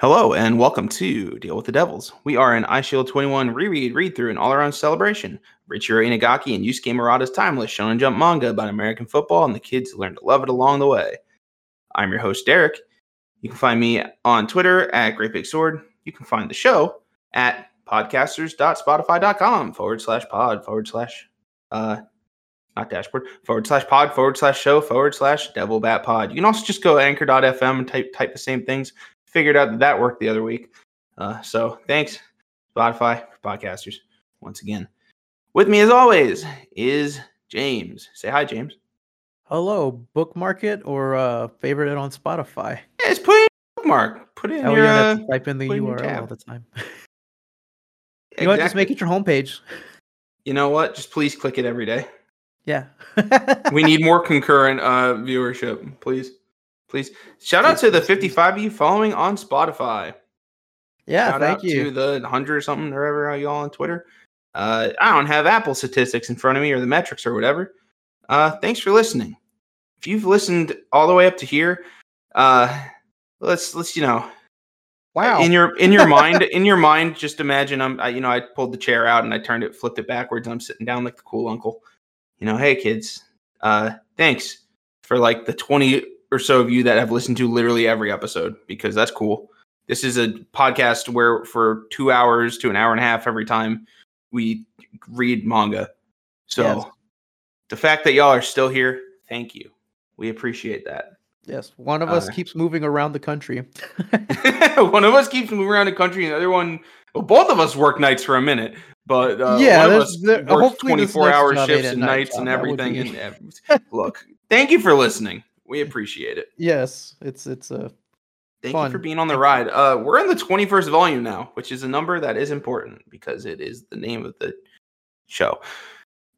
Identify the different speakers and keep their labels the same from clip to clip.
Speaker 1: Hello and welcome to Deal with the Devils. We are an Eyeshield 21 reread, read through, and all around celebration. Riichiro Inagaki and Yusuke Murata's timeless Shonen Jump manga about American football and the kids who learn to love it along the way. I'm your host, Derek. You can find me on Twitter at Great Big Sword. You can find the show at podcasters.spotify.com forward slash pod forward slash uh not dashboard forward slash pod forward slash show forward slash devil bat pod. You can also just go anchor.fm and type type the same things figured out that that worked the other week. Uh, so thanks, Spotify for podcasters once again. With me as always is James. Say hi, James.
Speaker 2: Hello, bookmark it or uh, favorite it on Spotify.
Speaker 1: Yeah, just put in bookmark. Put in
Speaker 2: Oh,
Speaker 1: your. Uh,
Speaker 2: type in the
Speaker 1: put in
Speaker 2: URL all the time. You know what? Just make it your homepage.
Speaker 1: You know what? Just please click it every day.
Speaker 2: Yeah.
Speaker 1: We need more concurrent uh, viewership, please. Please. Shout out to the 55 of you following on Spotify.
Speaker 2: yeah.
Speaker 1: Shout
Speaker 2: thank
Speaker 1: out
Speaker 2: you.
Speaker 1: to the 100 or something, or whatever you all on Twitter. Uh, I don't have Apple statistics in front of me or the metrics or whatever. Uh, thanks for listening. If you've listened all the way up to here, uh, let's let's you know
Speaker 2: wow.
Speaker 1: in your in your mind in your mind just imagine I'm I, you know I pulled the chair out and I turned it flipped it backwards I'm sitting down like the cool uncle. You know, hey kids, uh, thanks for like the 20 or so of you that have listened to literally every episode because that's cool. This is a podcast where for two hours to an hour and a half every time we read manga. So
Speaker 2: Yes.
Speaker 1: the fact that y'all are still here, thank you. We appreciate that.
Speaker 2: yes. One of us
Speaker 1: uh,
Speaker 2: keeps moving around the country.
Speaker 1: one of us keeps moving around the country, and the other one, well, both of us work nights for a minute, but uh,
Speaker 2: Yeah,
Speaker 1: one of
Speaker 2: there's-
Speaker 1: us
Speaker 2: there-
Speaker 1: works 24 hour shifts and
Speaker 2: night
Speaker 1: nights
Speaker 2: job.
Speaker 1: and everything.
Speaker 2: be-
Speaker 1: And look, thank you for listening. We appreciate it.
Speaker 2: yes. It's it's a
Speaker 1: Thank you for being on the ride. Uh, we're in the 21st volume now, which is a number that is important because it is the name of the show.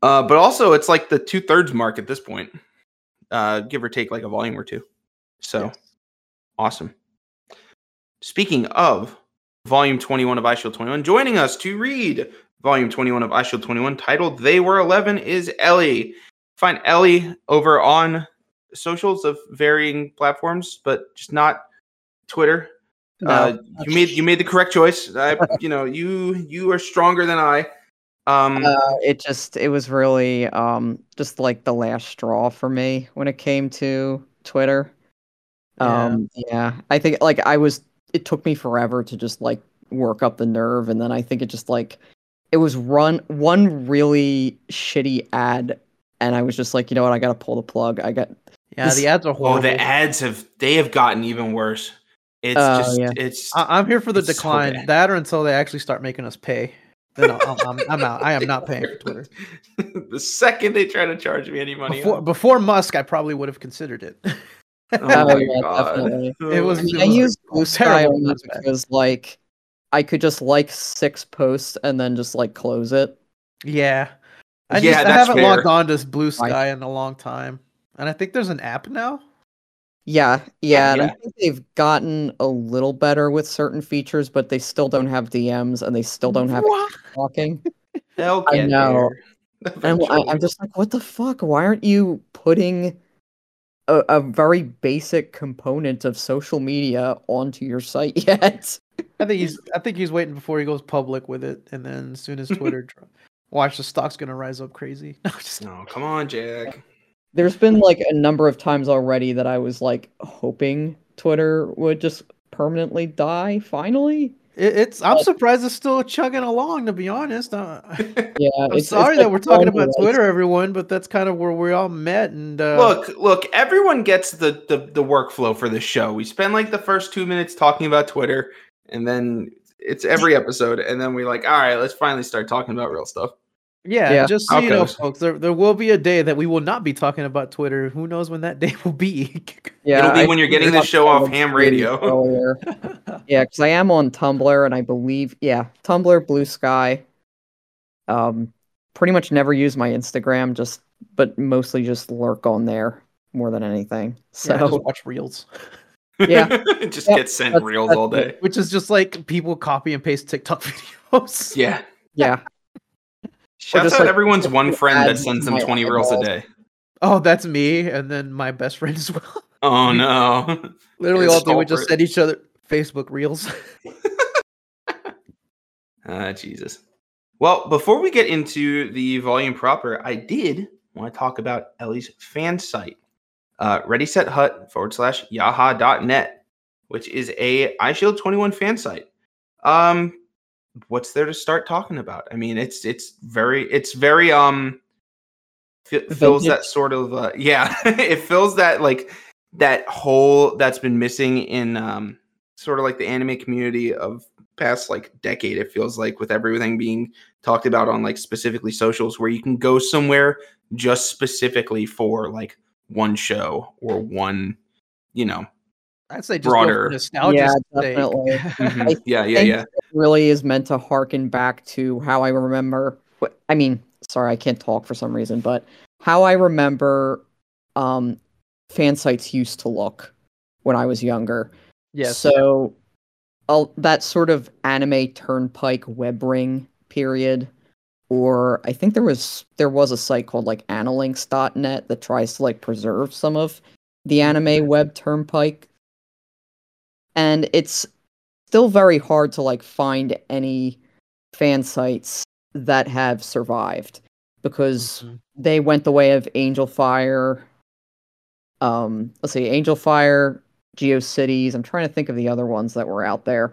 Speaker 1: Uh, but also, it's like the two thirds mark at this point, uh, give or take like a volume or two. So
Speaker 2: yes.
Speaker 1: awesome. Speaking of volume 21 of Eyeshield 21, joining us to read volume 21 of Eyeshield 21 titled They Were 11 is Ellie. Find Ellie over on socials of varying platforms, but just not Twitter. Uh, you made you made the correct choice. I, you know, you you are stronger than I. Um,
Speaker 3: Uh, it just it was really um just like the last straw for me when it came to Twitter.
Speaker 2: Yeah.
Speaker 3: Um yeah, I think like I was it took me forever to just like work up the nerve and then I think it just like it was run one really shitty ad and I was just like, you know what, I got to pull the plug. I got
Speaker 2: yeah.
Speaker 3: this-
Speaker 2: The ads are horrible.
Speaker 1: oh, the ads have they have gotten even worse. It's
Speaker 3: Oh,
Speaker 1: just
Speaker 3: yeah.
Speaker 1: it's
Speaker 2: I- I'm here for the
Speaker 1: It's so
Speaker 2: decline. that or until they actually start making us pay. Then I'll, I'm, I'm, I'm out. I am not paying for Twitter.
Speaker 1: the second they try to charge me any money.
Speaker 2: Before,
Speaker 1: I'm-
Speaker 2: before Musk, I probably would have considered it.
Speaker 1: oh
Speaker 3: Oh,
Speaker 1: my
Speaker 3: yeah,
Speaker 1: God.
Speaker 3: definitely.
Speaker 2: It was-
Speaker 3: I, mean,
Speaker 2: it
Speaker 3: I used Blue Sky only because like I could just like six posts and then just like close it.
Speaker 2: Yeah. I
Speaker 1: Yeah,
Speaker 2: just I haven't
Speaker 1: fair.
Speaker 2: logged on to Blue
Speaker 3: I-
Speaker 2: Sky in a long time. And I think there's an app now.
Speaker 3: Yeah, yeah, and
Speaker 1: yeah.
Speaker 3: I think they've gotten a little better with certain features, but they still don't have DMs and they still don't have
Speaker 2: What?
Speaker 3: talking.
Speaker 1: They'll
Speaker 3: I know. And I, I'm just like, what the fuck? Why aren't you putting a, a very basic component of social media onto your site yet?
Speaker 2: I think he's I think he's waiting before he goes public with it, and then as soon as Twitter, watch the stock's gonna rise up crazy. No, just
Speaker 1: No, come on, Jack.
Speaker 3: There's been like a number of times already that I was like hoping Twitter would just permanently die finally.
Speaker 2: it, it's. I'm
Speaker 3: But-
Speaker 2: surprised it's still chugging along. To be honest, uh,
Speaker 3: Yeah,
Speaker 2: I'm
Speaker 3: it's- it's,
Speaker 2: sorry
Speaker 3: like
Speaker 2: that we're talking about
Speaker 3: right
Speaker 2: Twitter, everyone, but that's kind of where we all met. And uh,
Speaker 1: look, look, everyone gets the, the the workflow for this show. We spend like the first two minutes talking about Twitter, and then it's every episode, and then we like, all right, let's finally start talking about real stuff.
Speaker 2: Yeah,
Speaker 3: Yeah.
Speaker 2: just so
Speaker 1: How
Speaker 2: you know, folks, there there will be a day that we will not be talking about Twitter. Who knows when that day will be?
Speaker 3: Yeah,
Speaker 1: It'll be
Speaker 3: I
Speaker 1: when you're getting this
Speaker 3: out
Speaker 1: show off ham radio.
Speaker 3: earlier. yeah, because I am on Tumblr and I believe, yeah, Tumblr, Blue Sky. Um, pretty much never use my Instagram, just but mostly just lurk on there more than anything. So
Speaker 2: yeah, just watch reels,
Speaker 3: Yeah.
Speaker 1: just
Speaker 3: Yep,
Speaker 1: gets sent
Speaker 3: that's-
Speaker 1: reels
Speaker 3: that's
Speaker 1: all day.
Speaker 2: which is just like people copy and paste TikTok videos.
Speaker 1: Yeah.
Speaker 3: yeah,
Speaker 1: Shout
Speaker 3: just,
Speaker 1: out
Speaker 3: like,
Speaker 1: everyone's one friend that sends them
Speaker 3: my
Speaker 1: 20 reels a day.
Speaker 2: Oh, that's me, and then my best friend as well.
Speaker 1: Oh no.
Speaker 2: Literally,
Speaker 1: You're
Speaker 2: all
Speaker 1: the
Speaker 2: day we just
Speaker 1: culprit.
Speaker 2: send each other Facebook Reels.
Speaker 1: Ah, Jesus. Well, before we get into the volume proper, I did want to talk about Ellie's fan site, uh, Ready Set Hut forward slash yaha.net, which is a Eyeshield 21 fan site. Um, what's there to start talking about? I mean, it's it's very it's very um fi- fills that sort of uh, yeah, it fills that like that hole that's been missing in um sort of like the anime community of past like decade it feels like with everything being talked about on like specifically socials where you can go somewhere just specifically for like one show or one you know
Speaker 2: I'd say just
Speaker 1: Broader.
Speaker 2: nostalgia.
Speaker 3: Yeah,
Speaker 2: sake.
Speaker 3: definitely.
Speaker 1: mhm,
Speaker 3: I
Speaker 1: yeah yeah yeah
Speaker 3: it really is meant to harken back to how I remember. wh- I mean, sorry, I can't talk for some reason, but how I remember um, fan sites used to look when I was younger.
Speaker 2: yes.
Speaker 3: So, uh, that sort of anime turnpike web ring period, or I think there was there was a site called like analinks.net that tries to like preserve some of the anime web turnpike, and it's still very hard to like find any fan sites that have survived because
Speaker 2: Mhm.
Speaker 3: they went the way of Angel Fire. Um, let's see, Angel Fire, GeoCities. I'm trying to think of the other ones that were out there,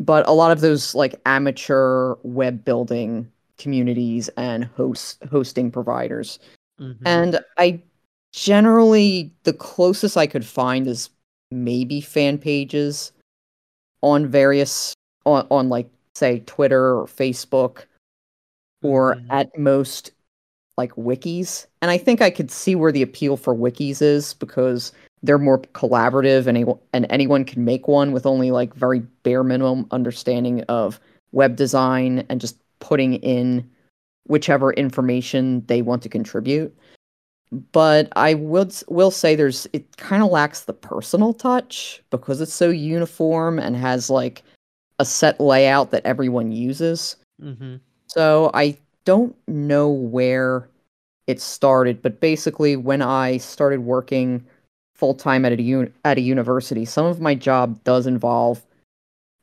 Speaker 3: but a lot of those like amateur web building communities and host hosting providers.
Speaker 2: Mhm.
Speaker 3: And I generally the closest I could find is maybe fan pages on various on on like say Twitter or Facebook or
Speaker 2: Mhm.
Speaker 3: at most like wikis. And I think I could see where the appeal for wikis is because they're more collaborative and and anyone can make one with only like very bare minimum understanding of web design and just putting in whichever information they want to contribute. But I would will say there's it kind of lacks the personal touch because it's so uniform and has like a set layout that everyone uses.
Speaker 2: Mhm.
Speaker 3: So I don't know where it started, but basically when I started working full time at a un- at a university, some of my job does involve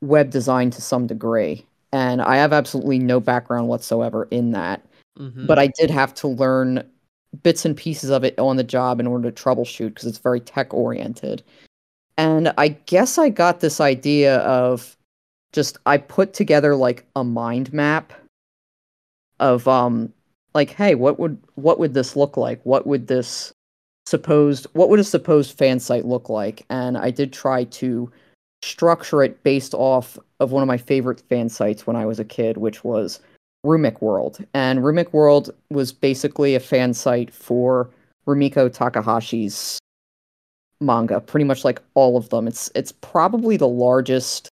Speaker 3: web design to some degree, and I have absolutely no background whatsoever in that.
Speaker 2: Mhm.
Speaker 3: But I did have to learn bits and pieces of it on the job in order to troubleshoot because it's very tech oriented. And I guess I got this idea of just I put together like a mind map of um like hey what would what would this look like what would this supposed what would a supposed fan site look like and i did try to structure it based off of one of my favorite fan sites when i was a kid which was Rumic World. And Rumic World was basically a fan site for Rumiko Takahashi's manga, pretty much like all of them. It's it's probably the largest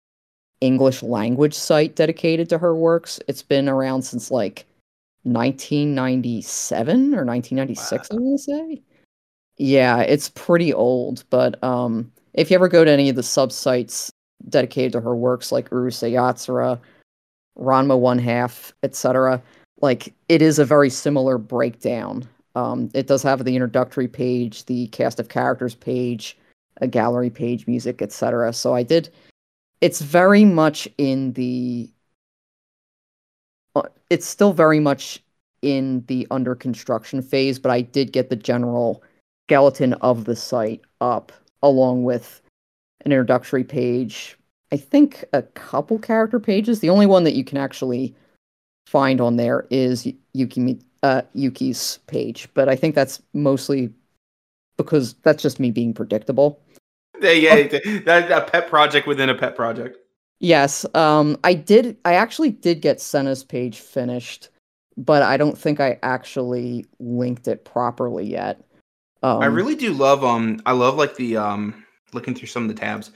Speaker 3: English language site dedicated to her works. It's been around since like 1997 or 1996, I want to say. Yeah, it's pretty old, but um if you ever go to any of the sub-sites dedicated to her works like Urusei Yatsura, Ranma One Half, etc. Like it is a very similar breakdown. Um, it does have the introductory page, the cast of characters page, a gallery page, music, etc. So I did. It's very much in the. uh, It's still very much in the under construction phase, but I did get the general skeleton of the site up along with an introductory page, I think a couple character pages. The only one that you can actually find on there is Yuki uh, Yuki's page, but I think that's mostly because that's just me being predictable.
Speaker 1: Yeah, yeah, that a pet project within a pet project.
Speaker 3: Yes, um, I did. I actually did get Senna's page finished, but I don't think I actually linked it properly yet. Um,
Speaker 1: I really do love um I love like the um looking through some of the tabs,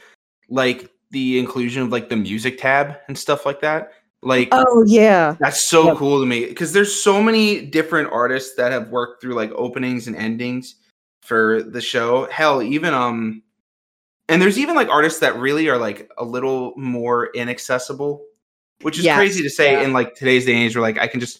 Speaker 1: like the inclusion of like the music tab and stuff like that. Like
Speaker 3: Oh yeah,
Speaker 1: that's so cool to me because there's so many different artists that have worked through like openings and endings for the show. Hell, even um and there's even like artists that really are like a little more inaccessible, which is
Speaker 3: Yes,
Speaker 1: crazy to say
Speaker 3: yeah.
Speaker 1: in like today's day and age where like I can just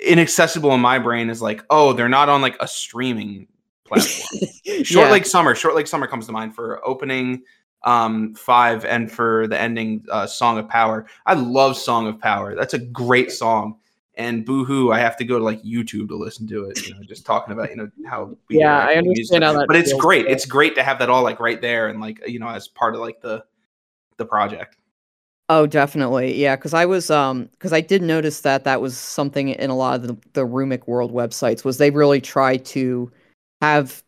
Speaker 1: inaccessible in my brain is like, oh, they're not on like a streaming platform. Short
Speaker 3: Yeah.
Speaker 1: Lake Summer. Short Lake Summer comes to mind for opening um, five and for the ending uh, Song of Power. I love Song of Power. That's a great song. And boohoo, I have to go to like YouTube to listen to it. You know, just talking about you know how we
Speaker 3: Yeah, I understand how that
Speaker 1: But it's great. It's great to have that all like right there and like you know as part of like the the project.
Speaker 3: Oh, definitely. Yeah, because I was um because I did notice that that was something in a lot of the, the Rumic World websites was they really try to have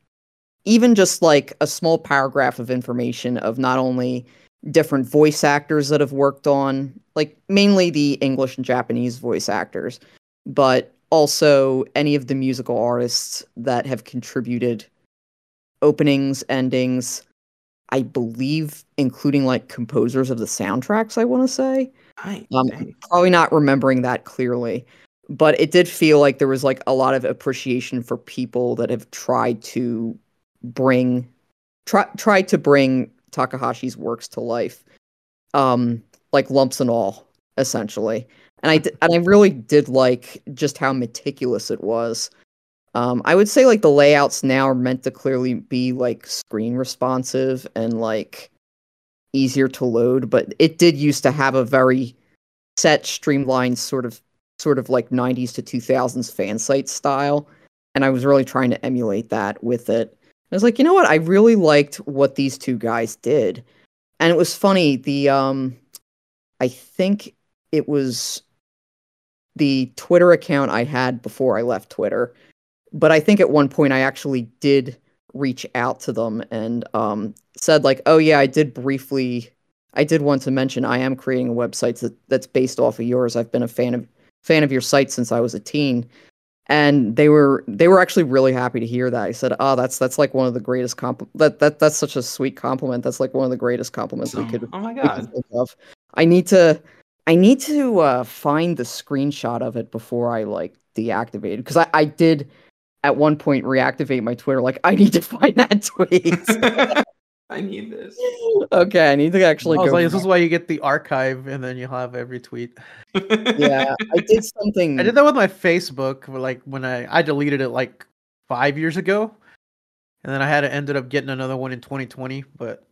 Speaker 3: even just like a small paragraph of information of not only different voice actors that have worked on like mainly the English and Japanese voice actors, but also any of the musical artists that have contributed openings, endings, I believe, including like composers of the soundtracks, I want to say.
Speaker 1: Nice.
Speaker 3: Um, probably not remembering that clearly, but it did feel like there was like a lot of appreciation for people that have tried to bring, try, tried to bring Takahashi's works to life, um, like lumps and all, essentially. And I and I really did like just how meticulous it was. Um, I would say like the layouts now are meant to clearly be like screen responsive and like easier to load, but it did used to have a very set, streamlined sort of sort of like 90s to 2000s fan site style, and I was really trying to emulate that with it. I was like, you know what? I really liked what these two guys did, and it was funny. The um, I think it was the Twitter account I had before I left Twitter, but I think at one point I actually did reach out to them and um, said like, "Oh yeah, I did briefly. I did want to mention I am creating a website that, that's based off of yours. I've been a fan of fan of your site since I was a teen." And they were they were actually really happy to hear that. I said, "Oh, that's that's like one of the greatest compl- that that that's such a sweet compliment. That's like one of the greatest compliments we could
Speaker 1: oh my god.
Speaker 3: think of. I need to I need to uh, find the screenshot of it before I like deactivate it because I, I did at one point reactivate my Twitter. Like I need to find that tweet.
Speaker 1: I need this.
Speaker 3: okay, I need to actually
Speaker 2: I was
Speaker 3: go.
Speaker 2: like, this is why you get the archive, and then you'll have every tweet.
Speaker 3: yeah, I did something.
Speaker 2: I did that with my Facebook. Like when I I deleted it like five years ago, and then I had to ended up getting another one in 2020. But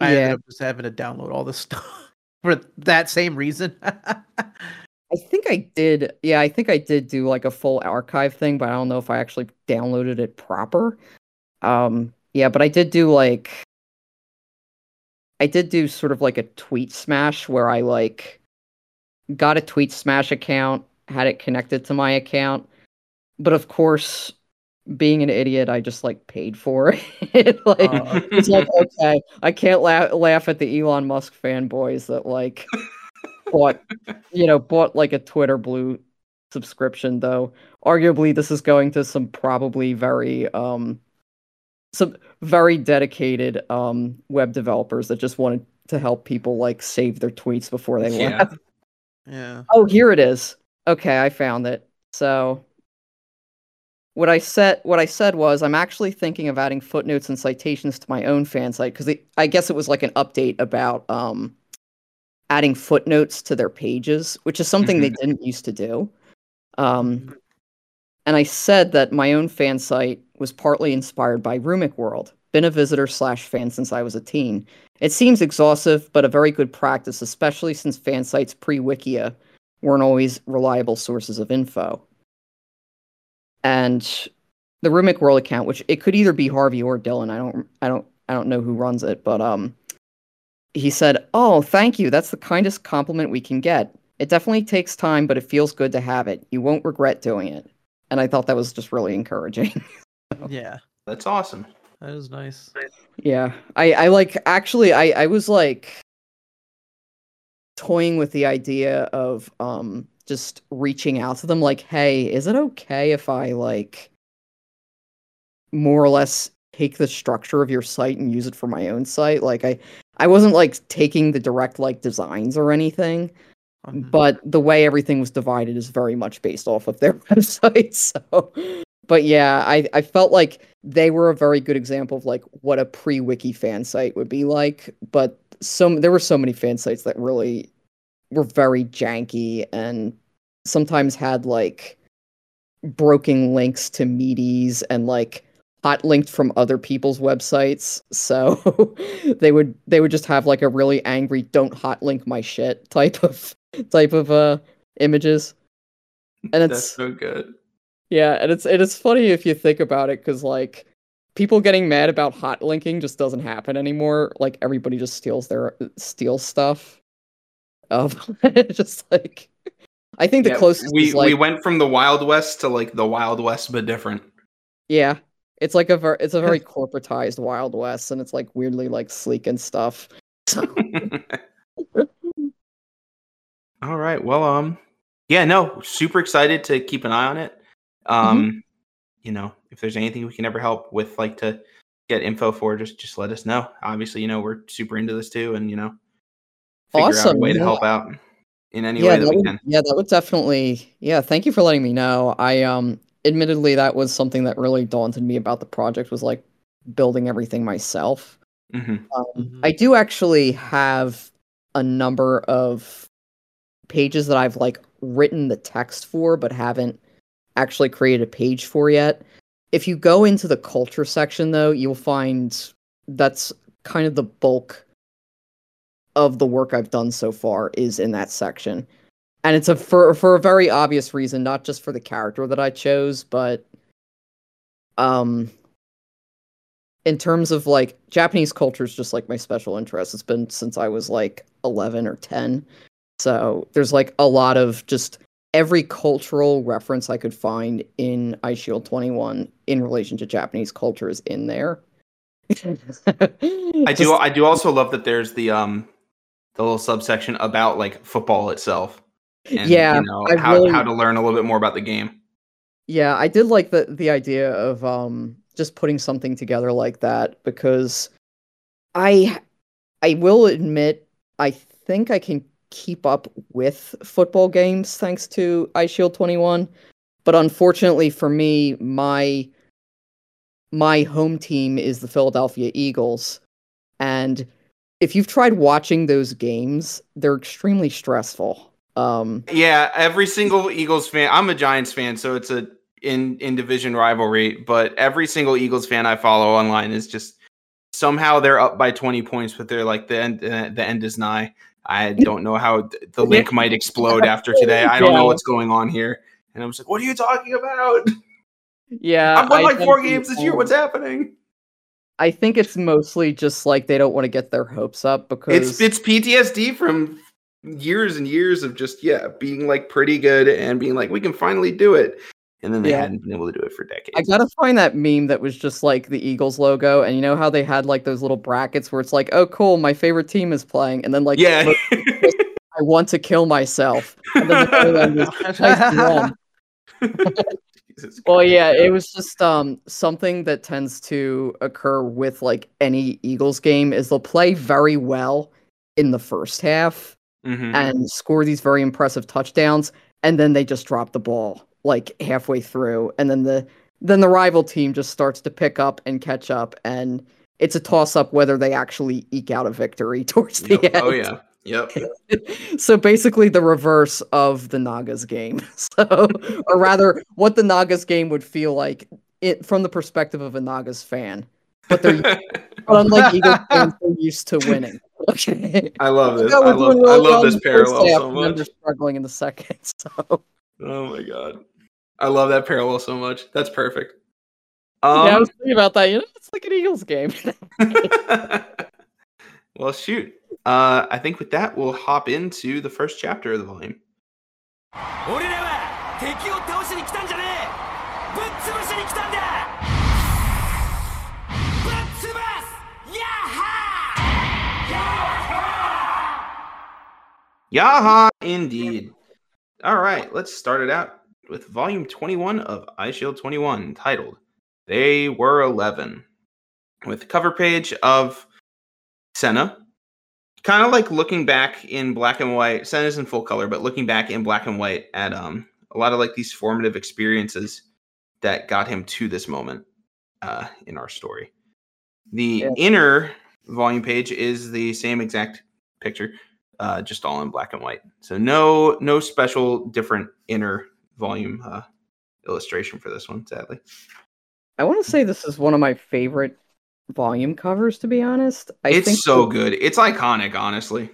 Speaker 2: I
Speaker 3: Yeah.
Speaker 2: ended up just having to download all this stuff for that same reason.
Speaker 3: I think I did. Yeah, I think I did do like a full archive thing, but I don't know if I actually downloaded it proper. Um, yeah, but I did do like I did do sort of like a tweet smash where I like got a tweet smash account, had it connected to my account, but of course, being an idiot, I just like paid for it. like
Speaker 2: Uh,
Speaker 3: it's like okay, I can't laugh laugh at the Elon Musk fanboys that like bought you know bought like a Twitter Blue subscription though. Arguably, this is going to some probably very um some very dedicated um web developers that just wanted to help people like save their tweets before they
Speaker 1: yeah.
Speaker 3: left.
Speaker 2: yeah.
Speaker 3: Oh, here it is. Okay, I found it. So what I said what I said was I'm actually thinking of adding footnotes and citations to my own fan site because I guess it was like an update about um adding footnotes to their pages, which is something they didn't used to do. Um and I said that my own fan site was partly inspired by Rumic World. Been a visitor slash fan since I was a teen. It seems exhaustive, but a very good practice, especially since fan sites pre Wikia weren't always reliable sources of info. And the Rumic World account, which it could either be Harvey or Dylan, I don't, I don't, I don't know who runs it, but um, he said, "Oh, thank you. That's the kindest compliment we can get. It definitely takes time, but it feels good to have it. You won't regret doing it." And I thought that was just really encouraging.
Speaker 2: Yeah.
Speaker 1: That's awesome.
Speaker 2: That is nice.
Speaker 3: Yeah, I, I like actually I, I was like toying with the idea of um just reaching out to them like, hey, is it okay if I like more or less take the structure of your site and use it for my own site? Like I I wasn't like taking the direct like designs or anything,
Speaker 2: Mhm.
Speaker 3: but the way everything was divided is very much based off of their website. So, but yeah, I I felt like they were a very good example of like what a pre-wiki fan site would be like. But some there were so many fan sites that really were very janky and sometimes had like broken links to meaties and like hot linked from other people's websites. So they would they would just have like a really angry "don't hot link my shit" type of type of uh images. And
Speaker 1: That's
Speaker 3: it's
Speaker 1: so good.
Speaker 3: Yeah, and it's it is funny if you think about it because like people getting mad about hot linking just doesn't happen anymore. Like everybody just steals their steals stuff. Um, just like I think the
Speaker 1: Yeah,
Speaker 3: closest
Speaker 1: we
Speaker 3: is like
Speaker 1: we went from the Wild West to like the Wild West, but different.
Speaker 3: yeah, it's like a ver- it's a very corporatized Wild West, and it's like weirdly like sleek and stuff. So
Speaker 1: All right. Well, um, yeah, no, super excited to keep an eye on it. Um, you know, if there's anything we can ever help with, like to get info for, just just let us know. Obviously, you know, we're super into this too, and you know, figure out a
Speaker 3: Awesome,
Speaker 1: way to
Speaker 3: yeah.
Speaker 1: help out in any
Speaker 3: yeah,
Speaker 1: way that
Speaker 3: that
Speaker 1: we
Speaker 3: would,
Speaker 1: can.
Speaker 3: yeah, that would definitely yeah. Thank you for letting me know. I um, admittedly, that was something that really daunted me about the project was like building everything myself.
Speaker 1: hmm
Speaker 3: Um,
Speaker 2: Mhm.
Speaker 3: I do actually have a number of pages that I've like written the text for, but haven't actually created a page for yet. If you go into the culture section, though, you'll find that's kind of the bulk of the work I've done so far is in that section, and it's a for for a very obvious reason, not just for the character that I chose, but um in terms of like Japanese culture is just like my special interest. It's been since I was like 11 or 10. So there's like a lot of just every cultural reference I could find in Eyeshield 21 in relation to Japanese culture is in there.
Speaker 1: I do. I do also love that there's the um the little subsection about like football itself. And,
Speaker 3: Yeah,
Speaker 1: you know, how
Speaker 3: really-
Speaker 1: how to learn a little bit more about the game.
Speaker 3: Yeah, I did like the the idea of um just putting something together like that because I I will admit I think I can keep up with football games thanks to Eyeshield 21, but unfortunately for me my my home team is the Philadelphia Eagles and if you've tried watching those games, they're extremely stressful. Um
Speaker 1: Yeah, every single Eagles fan. I'm a Giants fan, so it's a in in division rivalry. But every single Eagles fan I follow online is just somehow they're up by 20 points, but they're like the end the end is nigh. I don't know how the link might explode after today. I don't know what's going on here. And I was like, "What are you talking about?
Speaker 3: yeah,
Speaker 1: I've won
Speaker 3: I
Speaker 1: like four games this year. What's happening?"
Speaker 3: I think it's mostly just like they don't want to get their hopes up because
Speaker 1: It's it's PTSD from years and years of just yeah being like pretty good and being like we can finally do it, and then they
Speaker 3: Yeah.
Speaker 1: hadn't been able to do it for decades.
Speaker 3: I gotta find that meme that was just like the Eagles logo, and you know how they had like those little brackets where it's like, oh cool, my favorite team is playing, and then like
Speaker 1: yeah.
Speaker 3: I want to kill myself. And then the other "Nice Well, yeah, it was just um something that tends to occur with like any Eagles game is they'll play very well in the first half
Speaker 1: Mhm.
Speaker 3: and score these very impressive touchdowns and then they just drop the ball like halfway through and then the then the rival team just starts to pick up and catch up and it's a toss up whether they actually eke out a victory towards the
Speaker 1: Yep.
Speaker 3: Oh, end.
Speaker 1: Oh yeah. Yep.
Speaker 3: so basically the reverse of the Nagas game. So or rather what the Nagas game would feel like it from the perspective of a Nagas fan. But they're but unlike Eagles fans, they're used to winning. Okay.
Speaker 1: I love this. I love, I
Speaker 3: well
Speaker 1: love this parallel so much.
Speaker 3: they're struggling in the second. So
Speaker 1: Oh my god. I love that parallel so much. That's perfect.
Speaker 3: Um, yeah, I
Speaker 1: um,
Speaker 3: was thinking about that. You know, it's like an Eagles game.
Speaker 1: well, shoot. Uh, I think with that, we'll hop into the first chapter of the volume. Yaha, indeed. All right, let's start it out with volume 21 of Eyeshield 21, titled They Were 11, with cover page of Senna. Kind of like looking back in black and white. Senna's in full color, but looking back in black and white at um a lot of like these formative experiences that got him to this moment uh, in our story. The
Speaker 3: Yeah.
Speaker 1: inner volume page is the same exact picture uh, just all in black and white. So no no special different inner volume uh, illustration for this one, sadly.
Speaker 3: I want to say this is one of my favorite volume covers. To be honest, I
Speaker 1: it's
Speaker 3: think
Speaker 1: so
Speaker 3: the-
Speaker 1: good. It's iconic, honestly.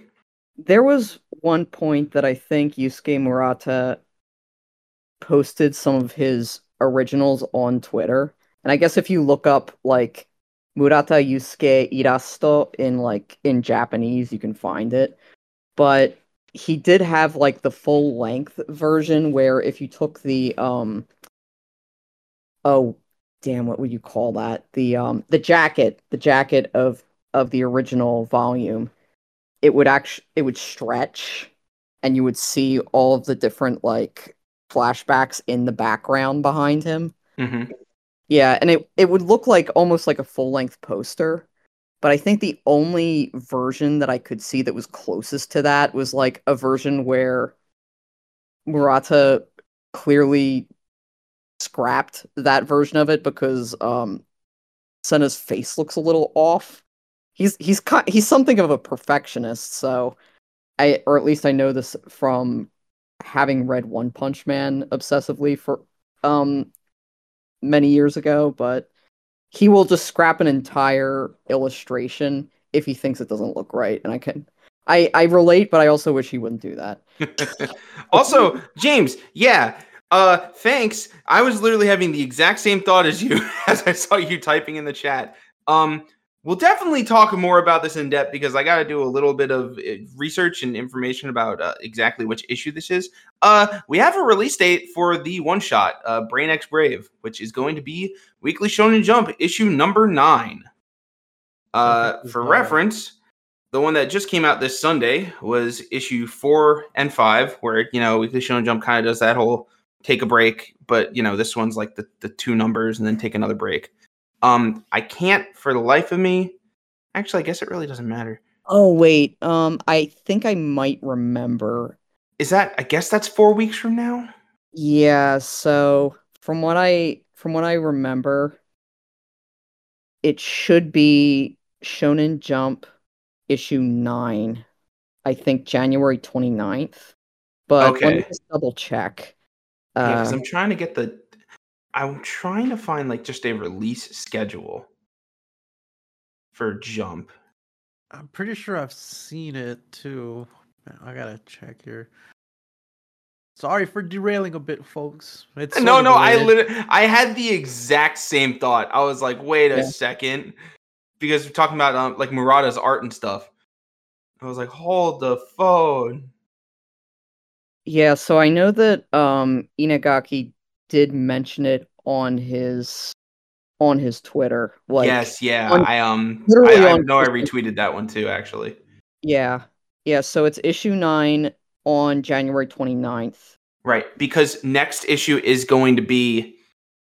Speaker 3: There was one point that I think Yusuke Murata posted some of his originals on Twitter. And I guess if you look up like Murata Yusuke Irasto in like in Japanese, you can find it. But he did have like the full length version where if you took the um oh damn what would you call that? The um the jacket, the jacket of of the original volume it would actually it would stretch and you would see all of the different like flashbacks in the background behind him.
Speaker 1: Hmm
Speaker 3: yeah and it, it would look like almost like a full-length poster but i think the only version that i could see that was closest to that was like a version where murata clearly scrapped that version of it because um senna's face looks a little off. He's he's he's something of a perfectionist so i or at least i know this from having read one punch man obsessively for um many years ago but he will just scrap an entire illustration if he thinks it doesn't look right and i can i i relate but i also wish he wouldn't do that
Speaker 1: also, James, yeah. Uh thanks. I was literally having the exact same thought as you as I saw you typing in the chat. Um we'll definitely talk more about this in depth because I got to do a little bit of uh, research and information about uh, exactly which issue this is. Uh we have a release date for the one shot uh Brain X Brave, which is going to be Weekly Shonen Jump issue number 9. Uh for reference, the one that just came out this Sunday was issue four and five, where you know Weekly Shonen Jump kind of does that whole take a break, but you know this one's like the the two numbers and then take another break. Um, I can't for the life of me. Actually, I guess it really doesn't matter.
Speaker 3: oh wait um i think i might remember
Speaker 1: Is that? I guess that's four weeks from now.
Speaker 3: Yeah, so from what I from what I remember, it should be Shonen Jump issue 9. I think January 29th. But let me just double check.
Speaker 1: Yeah, because
Speaker 3: Uh,
Speaker 1: I'm trying to get the. I'm trying to find like just a release schedule for Jump.
Speaker 2: I'm pretty sure I've seen it too. Man, I gotta check here. Sorry for derailing a bit, folks. It's
Speaker 1: no,
Speaker 2: sort of
Speaker 1: no, I literally I had the exact same thought. I was like, wait a
Speaker 3: Yeah.
Speaker 1: second, because we're talking about um, like Murata's art and stuff. I was like, hold the phone.
Speaker 3: yeah, so I know that um Inagaki did mention it on his on his Twitter. Like
Speaker 1: yes, yeah,
Speaker 3: on-
Speaker 1: I um,
Speaker 3: literally
Speaker 1: I, I know I retweeted that one too, actually.
Speaker 3: Yeah. Yeah, so it's issue 9 on January 29th.
Speaker 1: Right, because next issue is going to be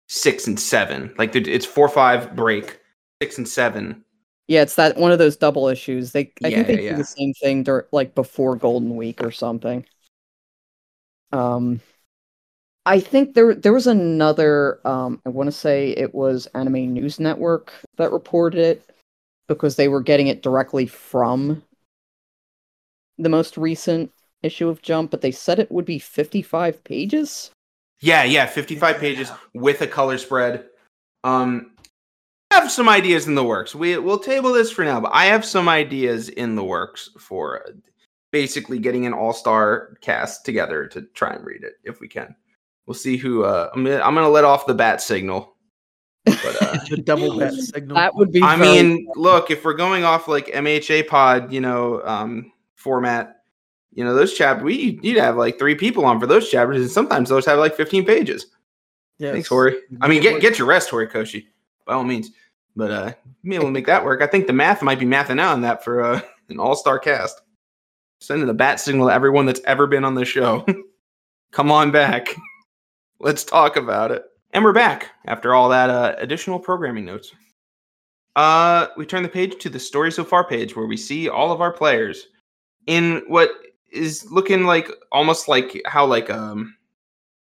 Speaker 1: six and seven. Like it's four five break, six and seven.
Speaker 3: Yeah, it's that one of those double issues. They I
Speaker 1: Yeah,
Speaker 3: think they
Speaker 1: yeah,
Speaker 3: do the same thing dur- like before Golden Week or something. Um I think there there was another um I want to say it was Anime News Network that reported it because they were getting it directly from the most recent issue of Jump, but they said it would be 55 pages.
Speaker 1: Yeah, yeah, 55 pages with a color spread. Um I have some ideas in the works. We we'll table this for now, but I have some ideas in the works for basically getting an all-star cast together to try and read it if we can. We'll see who uh I'm gonna, I'm going to let off the bat signal. But uh
Speaker 2: the double bat signal.
Speaker 3: That would be
Speaker 1: I
Speaker 3: very-
Speaker 1: mean, look, if we're going off like MHA pod, you know, um format, you know, those chapters we you'd have like three people on for those chapters and sometimes those have like 15 pages.
Speaker 2: yes.
Speaker 1: Thanks, Hori. I mean, get get your rest, Horikoshi, by all means. But uh, be able to make that work. I think the math might be mathing out on that for uh, an all-star cast. Sending the bat signal to everyone that's ever been on the show. Come on back. Let's talk about it. And we're back after all that uh, additional programming notes. Uh, we turn the page to the story so far page where we see all of our players in what is looking like almost like how like um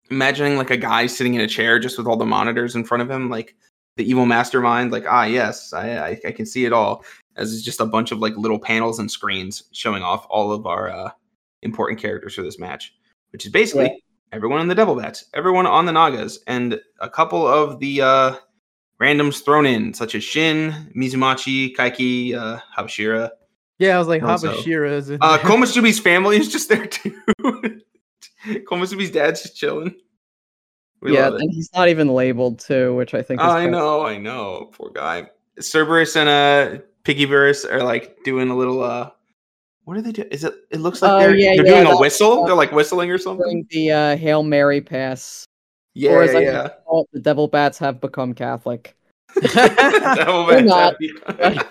Speaker 1: imagining like a guy sitting in a chair just with all the monitors in front of him, like the evil mastermind. Like, ah, yes, I, I, I can see it all. As it's just a bunch of like little panels and screens showing off all of our uh, important characters for this match, which is basically
Speaker 3: Yeah.
Speaker 1: Everyone on the Devil Bats, everyone on the Nagas, and a couple of the uh, randoms thrown in, such as Shin, Mizumachi, Kakei, uh, Habashira.
Speaker 2: Yeah, I was like,
Speaker 1: Also-
Speaker 2: Habashira is
Speaker 1: Uh,
Speaker 2: there.
Speaker 1: Family is just there too. Komusubi's dad's just chilling. We
Speaker 3: yeah, and he's not even labeled too, which I think is
Speaker 1: I
Speaker 3: kinda-
Speaker 1: know, I know. Poor guy. Cerberus and uh Piggyverse are like doing a little uh what are they doing? Is it it looks like
Speaker 3: Oh,
Speaker 1: they're,
Speaker 3: yeah,
Speaker 1: they're
Speaker 3: yeah,
Speaker 1: doing a whistle?
Speaker 3: uh,
Speaker 1: they're like whistling or something?
Speaker 3: the uh, Hail Mary pass.
Speaker 1: Yeah,
Speaker 3: or as I
Speaker 1: yeah.
Speaker 3: call it, the Devil Bats have become Catholic.
Speaker 1: Devil Bats
Speaker 3: not.
Speaker 1: have-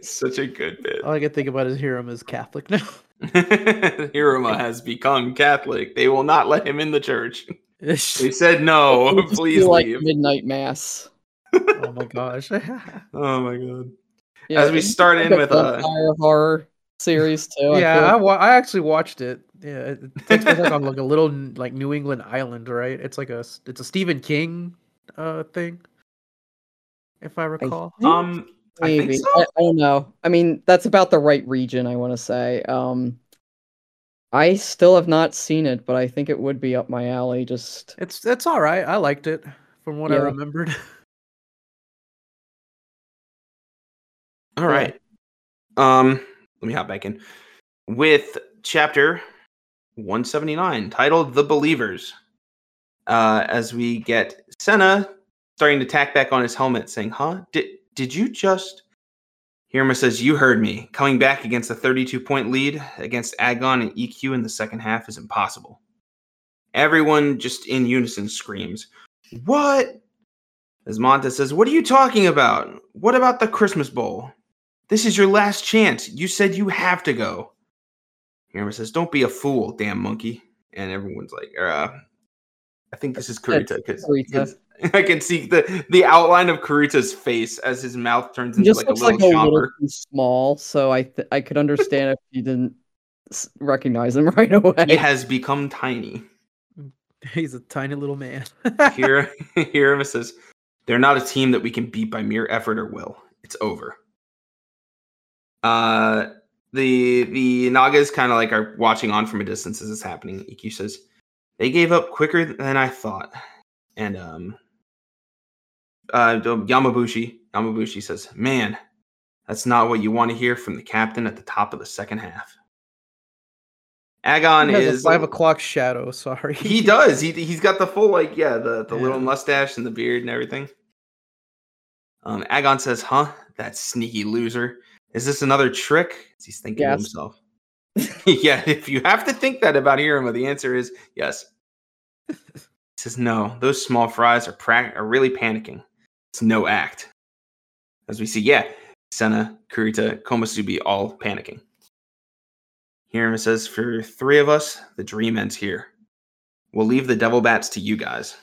Speaker 1: Such a good bit.
Speaker 2: All I can think about is Hiruma is Catholic now.
Speaker 1: Hiruma has become Catholic. They will not let him in the church. They said no. Please
Speaker 3: do, like
Speaker 1: leave.
Speaker 3: midnight mass.
Speaker 2: Oh my gosh.
Speaker 1: Oh my god.
Speaker 3: Yeah,
Speaker 1: As we start
Speaker 3: like
Speaker 1: in
Speaker 3: a
Speaker 1: with uh
Speaker 3: vampire horror series too.
Speaker 2: Yeah,
Speaker 3: feel
Speaker 2: I, wa- I actually watched it. Yeah, it it takes place like on like a little like New England island, right? It's like a s- it's a Stephen King uh thing, if I recall.
Speaker 3: think
Speaker 1: um I think
Speaker 3: Maybe.
Speaker 1: so.
Speaker 3: I, I don't know. I mean, that's about the right region, I want to say. Um, I still have not seen it, but I think it would be up my alley. Just
Speaker 2: It's it's all right. I liked it from what I remembered.
Speaker 1: All right. Um, let me hop back in with chapter 179 titled The Believers. Uh, as we get Senna starting to tack back on his helmet, saying, Huh? Did, did you just. Hiruma says, You heard me. Coming back against a 32 point lead against Agon and Ikkyu in the second half is impossible. Everyone just in unison screams, What? As Monta says, What are you talking about? What about the Christmas Bowl? This is your last chance. You said you have to go. Hiruma says, Don't be a fool, damn monkey. And everyone's like, uh, I think this is Kurita because I can see the, the outline of Kurita's face as his mouth turns into
Speaker 3: just
Speaker 1: like a
Speaker 3: looks
Speaker 1: little
Speaker 3: like a little
Speaker 1: chomper.
Speaker 3: small, so I th- I could understand if you didn't recognize him right away.
Speaker 1: He has become tiny.
Speaker 2: He's a tiny little man.
Speaker 1: Here, Hiruma says, They're not a team that we can beat by mere effort or will. It's over. Uh, the the Nagas kind of like are watching on from a distance as it's happening. Ikkyu says they gave up quicker than I thought, and um, uh, Yamabushi Yamabushi says, "Man, that's not what you want to hear from the captain at the top of the second half." Agon is
Speaker 2: five o'clock shadow. Sorry.
Speaker 1: he does. He he's got the full like yeah the the little mustache and the beard and everything. Um, Agon says, "Huh, that sneaky loser. Is this another trick?" He's thinking
Speaker 3: Yes.
Speaker 1: to himself. yeah, if you have to think that about Hiruma, the answer is yes. he says, "No, those small fries are pra- are really panicking. It's no act." As we see, yeah, Senna, Kurita, Komusubi all panicking. Hiruma says, "For three of us, the dream ends here." We'll leave the devil bats to you guys.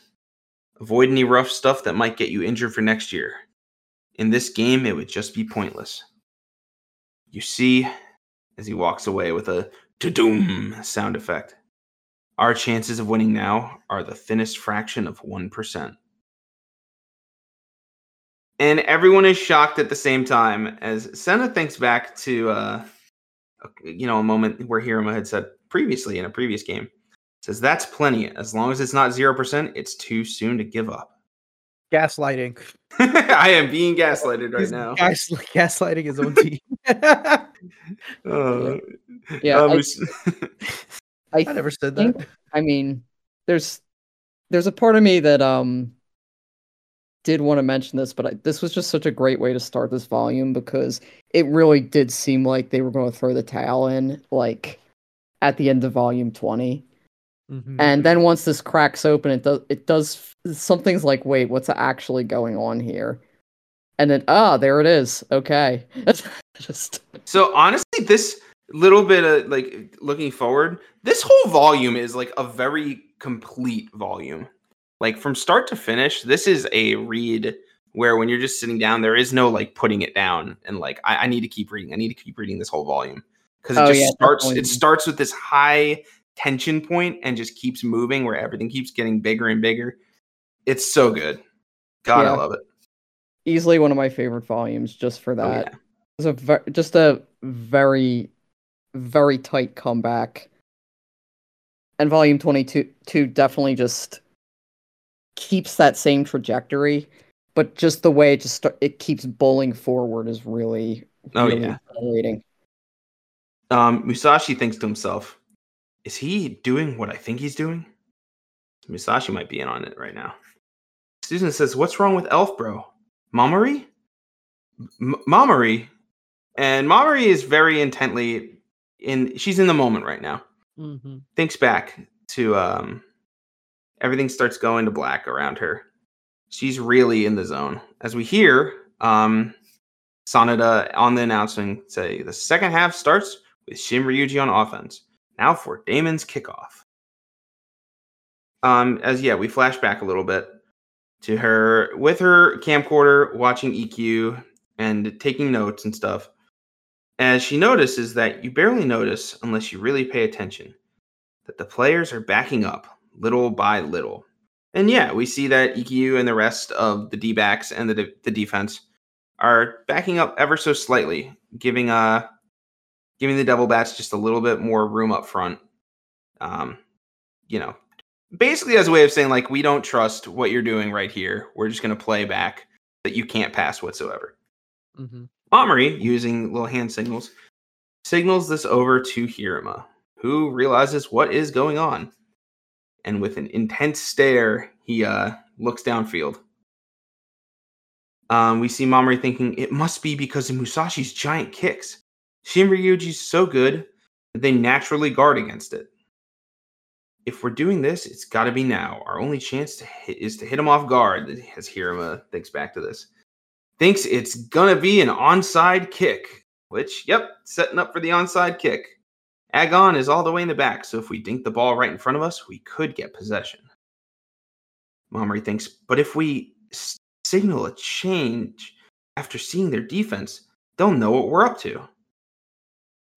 Speaker 1: Avoid any rough stuff that might get you injured for next year. In this game, it would just be pointless. You see, as he walks away with a to-doom sound effect, our chances of winning now are the thinnest fraction of 1%. And everyone is shocked at the same time as Senna thinks back to, uh, you know, a moment where Hiruma had said previously in a previous game says that's plenty. As long as it's not zero percent, it's too soon to give up.
Speaker 2: Gaslighting.
Speaker 1: I am being gaslighted right
Speaker 2: He's
Speaker 1: now.
Speaker 2: gas- gaslighting his own team.
Speaker 1: Uh,
Speaker 3: Yeah,
Speaker 1: um,
Speaker 3: I-
Speaker 1: it's-
Speaker 3: I
Speaker 2: I never said
Speaker 3: think-
Speaker 2: that.
Speaker 3: I mean, there's there's a part of me that um did want to mention this, but I, this was just such a great way to start this volume because it really did seem like they were going to throw the towel in, like at the end of volume twenty.
Speaker 2: Mhm.
Speaker 3: And then once this cracks open, it does it does something's like, wait, what's actually going on here? And then ah, there it is. Okay, just
Speaker 1: so honestly, this little bit of like looking forward, this whole volume is like a very complete volume. Like from start to finish, this is a read where when you're just sitting down, there is no like putting it down and like I, I need to keep reading. I need to keep reading this whole volume because it
Speaker 3: Oh,
Speaker 1: just
Speaker 3: yeah,
Speaker 1: starts.
Speaker 3: definitely.
Speaker 1: It starts with this high tension point and just keeps moving where everything keeps getting bigger and bigger. It's so good. God, I love it.
Speaker 3: easily one of my favorite volumes just for
Speaker 1: Oh,
Speaker 3: that.
Speaker 1: yeah.
Speaker 3: It was a ver- just a very very tight comeback. And volume 22 two definitely just keeps that same trajectory, but just the way it just start, it keeps bowling forward is really,
Speaker 1: Oh, yeah.
Speaker 3: exhilarating.
Speaker 1: Um, Musashi thinks to himself, "Is he doing what I think he's doing?" Musashi might be in on it right now. Suzuna says, "What's wrong with Elf Bro? Mamori? M- Mamori?" And Mamori is very intently in. She's in the moment right now.
Speaker 2: Mm-hmm.
Speaker 1: Thinks back to um, everything starts going to black around her. She's really in the zone. As we hear, um, Sanada on the announcement say the second half starts with Shin Ryuji on offense. Now for Deimon's kickoff. Um, as yeah, we flash back a little bit to her with her camcorder watching Ikkyu and taking notes and stuff. As she notices that you barely notice unless you really pay attention that the players are backing up little by little. And yeah, we see that Ikkyu and the rest of the D backs and the, de- the defense are backing up ever so slightly, giving uh giving the Devil Bats just a little bit more room up front. Um, you know, basically as a way of saying like we don't trust what you're doing right here. We're just going to play back that you can't pass whatsoever.
Speaker 2: Mm-hmm.
Speaker 1: Omri, using little hand signals, signals this over to Hiruma, who realizes what is going on. And with an intense stare, he uh, looks downfield. Um, we see Mamori thinking it must be because of Musashi's giant kicks. Shin Ryuji's so good that they naturally guard against it. If we're doing this, it's got to be now. Our only chance to hit is to hit him off guard. As Hiruma thinks back to this, thinks it's gonna be an onside kick. Which, yep, setting up for the onside kick. Agon is all the way in the back, so if we dink the ball right in front of us, we could get possession. Mamori thinks, but if we signal a change after seeing their defense, they'll know what we're up to.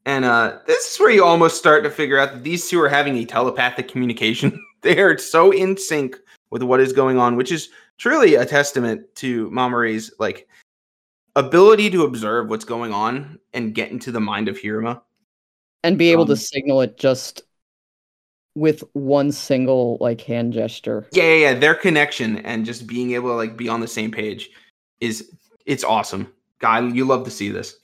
Speaker 1: And uh, this is where you almost start to figure out that these two are having a telepathic communication. they are so in sync with what is going on, which is truly a testament to Mamori's like ability to observe what's going on and get into the mind of Hiruma.
Speaker 3: and be able to
Speaker 1: Um,
Speaker 3: signal it just with one single like hand gesture.
Speaker 1: Yeah, yeah, yeah. Their connection and just being able to like be on the same page is it's awesome. Guy, you love to see this.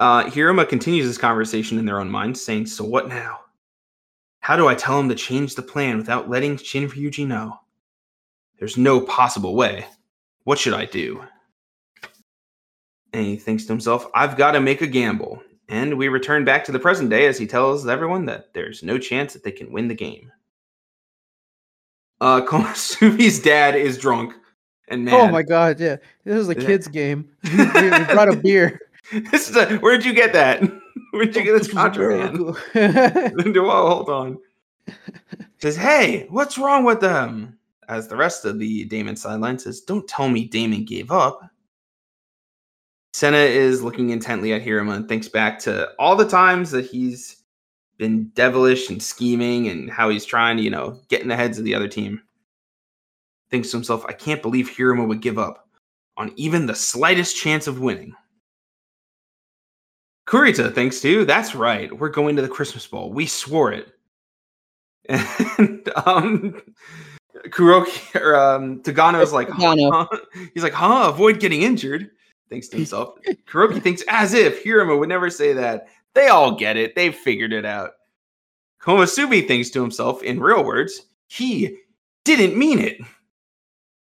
Speaker 1: Uh Hiruma continues this conversation in their own minds, saying, So what now? How do I tell him to change the plan without letting Shin Ryuji know? There's no possible way. What should I do? And he thinks to himself, I've got to make a gamble. And we return back to the present day as he tells everyone that there's no chance that they can win the game. Uh, dad is drunk and mad.
Speaker 2: Oh my god, yeah. This is a kids game. we brought a beer.
Speaker 1: this is a, where'd you get that? Where'd you get this contraband? hold on. Says, hey, what's wrong with them? As the rest of the Deimon sideline says, don't tell me Deimon gave up. Senna is looking intently at Hiruma and thinks back to all the times that he's been devilish and scheming and how he's trying to, you know, get in the heads of the other team. Thinks to himself, I can't believe Hiruma would give up on even the slightest chance of winning. Kurita thinks too. That's right. We're going to the Christmas Bowl. We swore it. And um, Kuroki or um, Togano's like, huh? he's like, huh? Avoid getting injured. Thinks to himself. Kuroki thinks as if Hiruma would never say that. They all get it. They've figured it out. Komusubi thinks to himself, in real words, he didn't mean it.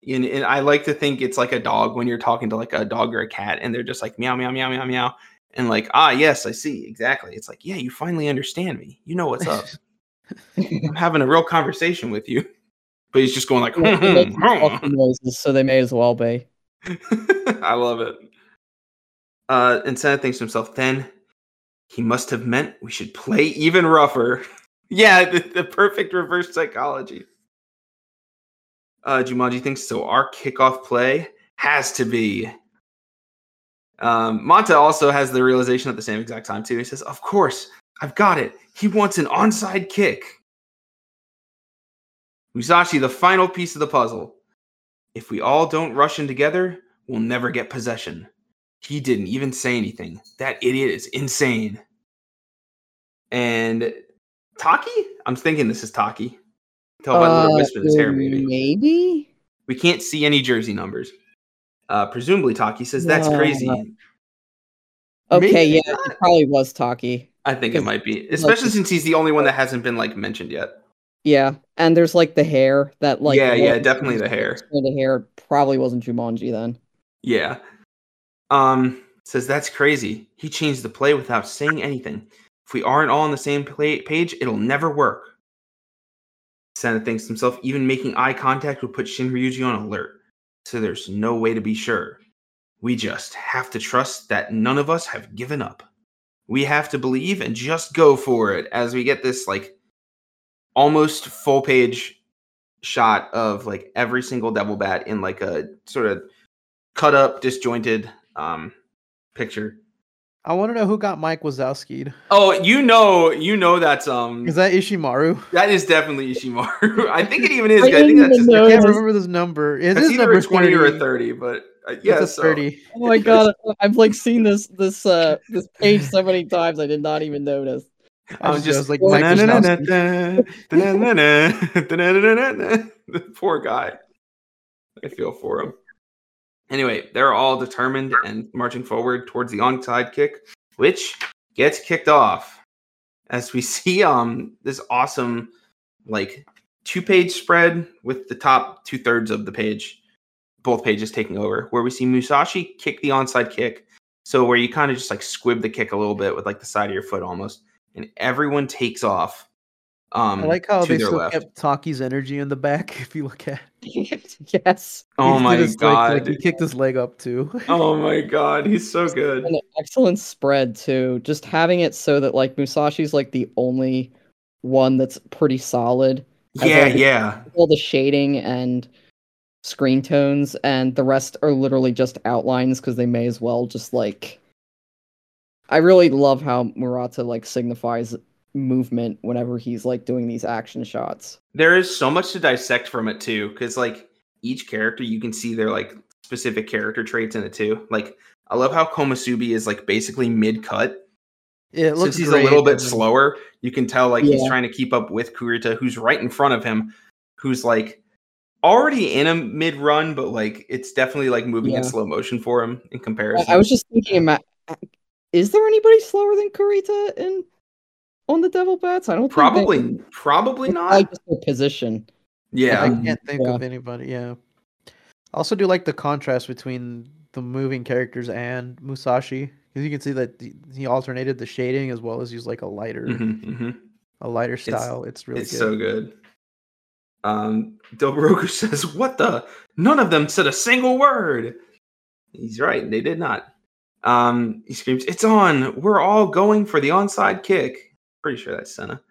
Speaker 1: And, and I like to think it's like a dog when you're talking to like a dog or a cat, and they're just like meow meow meow meow meow, and like ah yes, I see exactly. It's like yeah, you finally understand me. You know what's up. I'm having a real conversation with you, but he's just going like.
Speaker 3: They make noises, so they may as well be.
Speaker 1: I love it. Uh, and Senna thinks to himself, then he must have meant we should play even rougher. yeah, the, the perfect reverse psychology. Uh, Jumonji thinks so. Our kickoff play has to be. Um, Monta also has the realization at the same exact time too. He says, "Of course, I've got it. He wants an onside kick." Musashi, the final piece of the puzzle. If we all don't rush in together, we'll never get possession. He didn't even say anything. That idiot is insane. And Taki? I'm thinking this is Taki. Tell by the little
Speaker 3: Uh,
Speaker 1: wisp in his hair, maybe.
Speaker 3: Maybe.
Speaker 1: We can't see any jersey numbers. Uh, presumably, Taki says that's
Speaker 3: No.
Speaker 1: crazy.
Speaker 3: Okay,
Speaker 1: Maybe
Speaker 3: yeah, it probably was Taki.
Speaker 1: I think it might be, especially
Speaker 3: like-
Speaker 1: since he's the only one that hasn't been like mentioned yet.
Speaker 3: Yeah, and there's like the hair that like
Speaker 1: Yeah, yeah, definitely the hair.
Speaker 3: The hair probably wasn't Jumonji then.
Speaker 1: Yeah. Um says that's crazy. He changed the play without saying anything. If we aren't all on the same play- page, it'll never work. Senna thinks to himself, even making eye contact would put Shinryuji on alert. So there's no way to be sure. We just have to trust that none of us have given up. We have to believe and just go for it as we get this like almost full page shot of like every single devil bat in like a sort of cut up, disjointed um picture.
Speaker 2: I want to know who got Mike Wazowski'd.
Speaker 1: Oh, you know, you know that's um
Speaker 2: Is that Ishimaru?
Speaker 1: that is definitely Ishimaru. I think it even is.
Speaker 3: I
Speaker 1: I, think that's just,
Speaker 2: I can't remember this number. It
Speaker 1: it's
Speaker 2: is
Speaker 1: either
Speaker 2: number
Speaker 1: a twenty or a
Speaker 2: 30.
Speaker 1: but uh,
Speaker 2: It's
Speaker 1: yeah,
Speaker 2: a
Speaker 1: so-
Speaker 2: 30.
Speaker 3: Oh my god, I've like seen this this uh this page so many times I did not even notice.
Speaker 2: I was
Speaker 1: just
Speaker 2: just like
Speaker 3: Mike
Speaker 2: Mike
Speaker 3: Wazowski.
Speaker 1: the poor guy. I feel for him. Anyway, they're all determined and marching forward towards the onside kick, which gets kicked off. As we see um this awesome like two page spread with the top two thirds of the page, both pages taking over, where we see Musashi kick the onside kick. So where you kind of just like squib the kick a little bit with like the side of your foot almost, and everyone takes off. Um,
Speaker 2: I like how they still
Speaker 1: left.
Speaker 2: kept Taki's energy in the back. If you look at,
Speaker 3: yes.
Speaker 1: Oh
Speaker 2: He
Speaker 1: my
Speaker 2: did his, like-
Speaker 1: god!
Speaker 2: like, he kicked his leg up too.
Speaker 1: oh my god! He's so good.
Speaker 3: An excellent spread too. Just having it so that like Musashi's like the only one that's pretty solid.
Speaker 1: Yeah,
Speaker 3: already-
Speaker 1: yeah.
Speaker 3: All the shading and screen tones and the rest are literally just outlines because they may as well just like I really love how Murata like signifies movement whenever he's like doing these action shots.
Speaker 1: There is so much to dissect from it too, because like each character, you can see their like specific character traits in it too. Like I love how Komusubi is like basically mid cut.
Speaker 2: Yeah, it looks
Speaker 1: Since he's a little bit slower, you can tell like he's trying to keep up with Kurita, who's right in front of him, who's like already in a mid run, but like it's definitely like moving in slow motion for him in comparison.
Speaker 3: I was just thinking about is there anybody slower than Kurita in on the Devil Bats? I don't think they-
Speaker 1: probably probably not.
Speaker 3: probably just their position.
Speaker 1: yeah.
Speaker 2: I can't think
Speaker 3: yeah.
Speaker 2: of anybody. Yeah. I also do like the contrast between the moving characters and Musashi because you can see that he- he alternated the shading as well as used like a lighter,
Speaker 1: Mhm, mhm.
Speaker 2: a lighter style. It's, really
Speaker 1: it's
Speaker 2: good.
Speaker 1: so good. Um, Doburoku says, "What the? None of them said a single word." He's right; they did not. Um, he screams, "It's on! We're all going for the onside kick." Pretty sure that's Senna.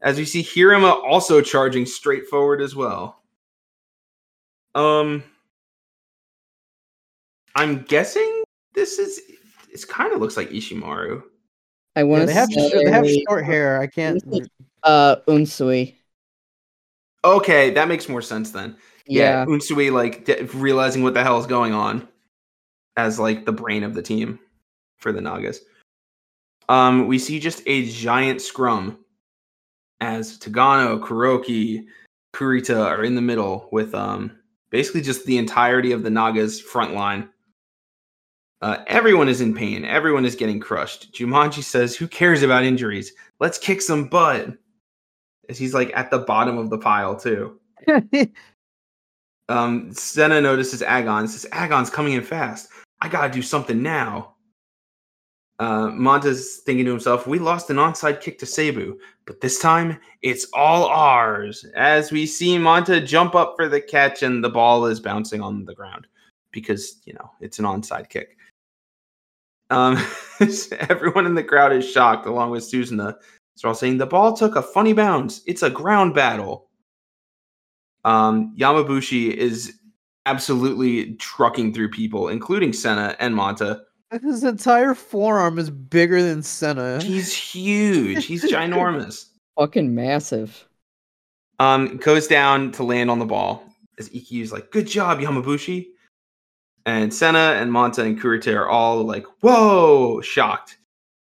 Speaker 1: As you see Hiruma also charging straight forward as well. Um, I'm guessing this is. It kind of looks like Ishimaru.
Speaker 3: I
Speaker 2: Yeah,
Speaker 3: want
Speaker 2: they
Speaker 3: to
Speaker 2: have they have short hair. I can't.
Speaker 3: Uh Unsui.
Speaker 1: Okay, that makes more sense then. yeah,
Speaker 3: Yeah.
Speaker 1: Unsui like de- realizing what the hell is going on as like the brain of the team for the Nagas. Um, we see just a giant scrum as Togano, Kuroki, Kurita are in the middle with um basically just the entirety of the Nagas front line. Uh, everyone is in pain. Everyone is getting crushed. Jumonji says, "Who cares about injuries? Let's kick some butt." As he's like at the bottom of the pile too. Um, Senna notices Agon. Says Agon's coming in fast. I gotta do something now. Uh, Monta's thinking to himself, "We lost an onside kick to Seibu, but this time it's all ours." As we see Monta jump up for the catch, and the ball is bouncing on the ground because you know it's an onside kick. Um, everyone in the crowd is shocked, along with Suzuna. They're all saying the ball took a funny bounce. It's a ground battle. Um, Yamabushi is absolutely trucking through people, including Senna and Monta.
Speaker 2: His entire forearm is bigger than Senna.
Speaker 1: He's huge. He's ginormous.
Speaker 3: Fucking massive.
Speaker 1: Um, goes down to land on the ball as Ikkyu's like, "Good job, Yamabushi." And Senna and Monta and Kurita are all like, "Whoa!" shocked.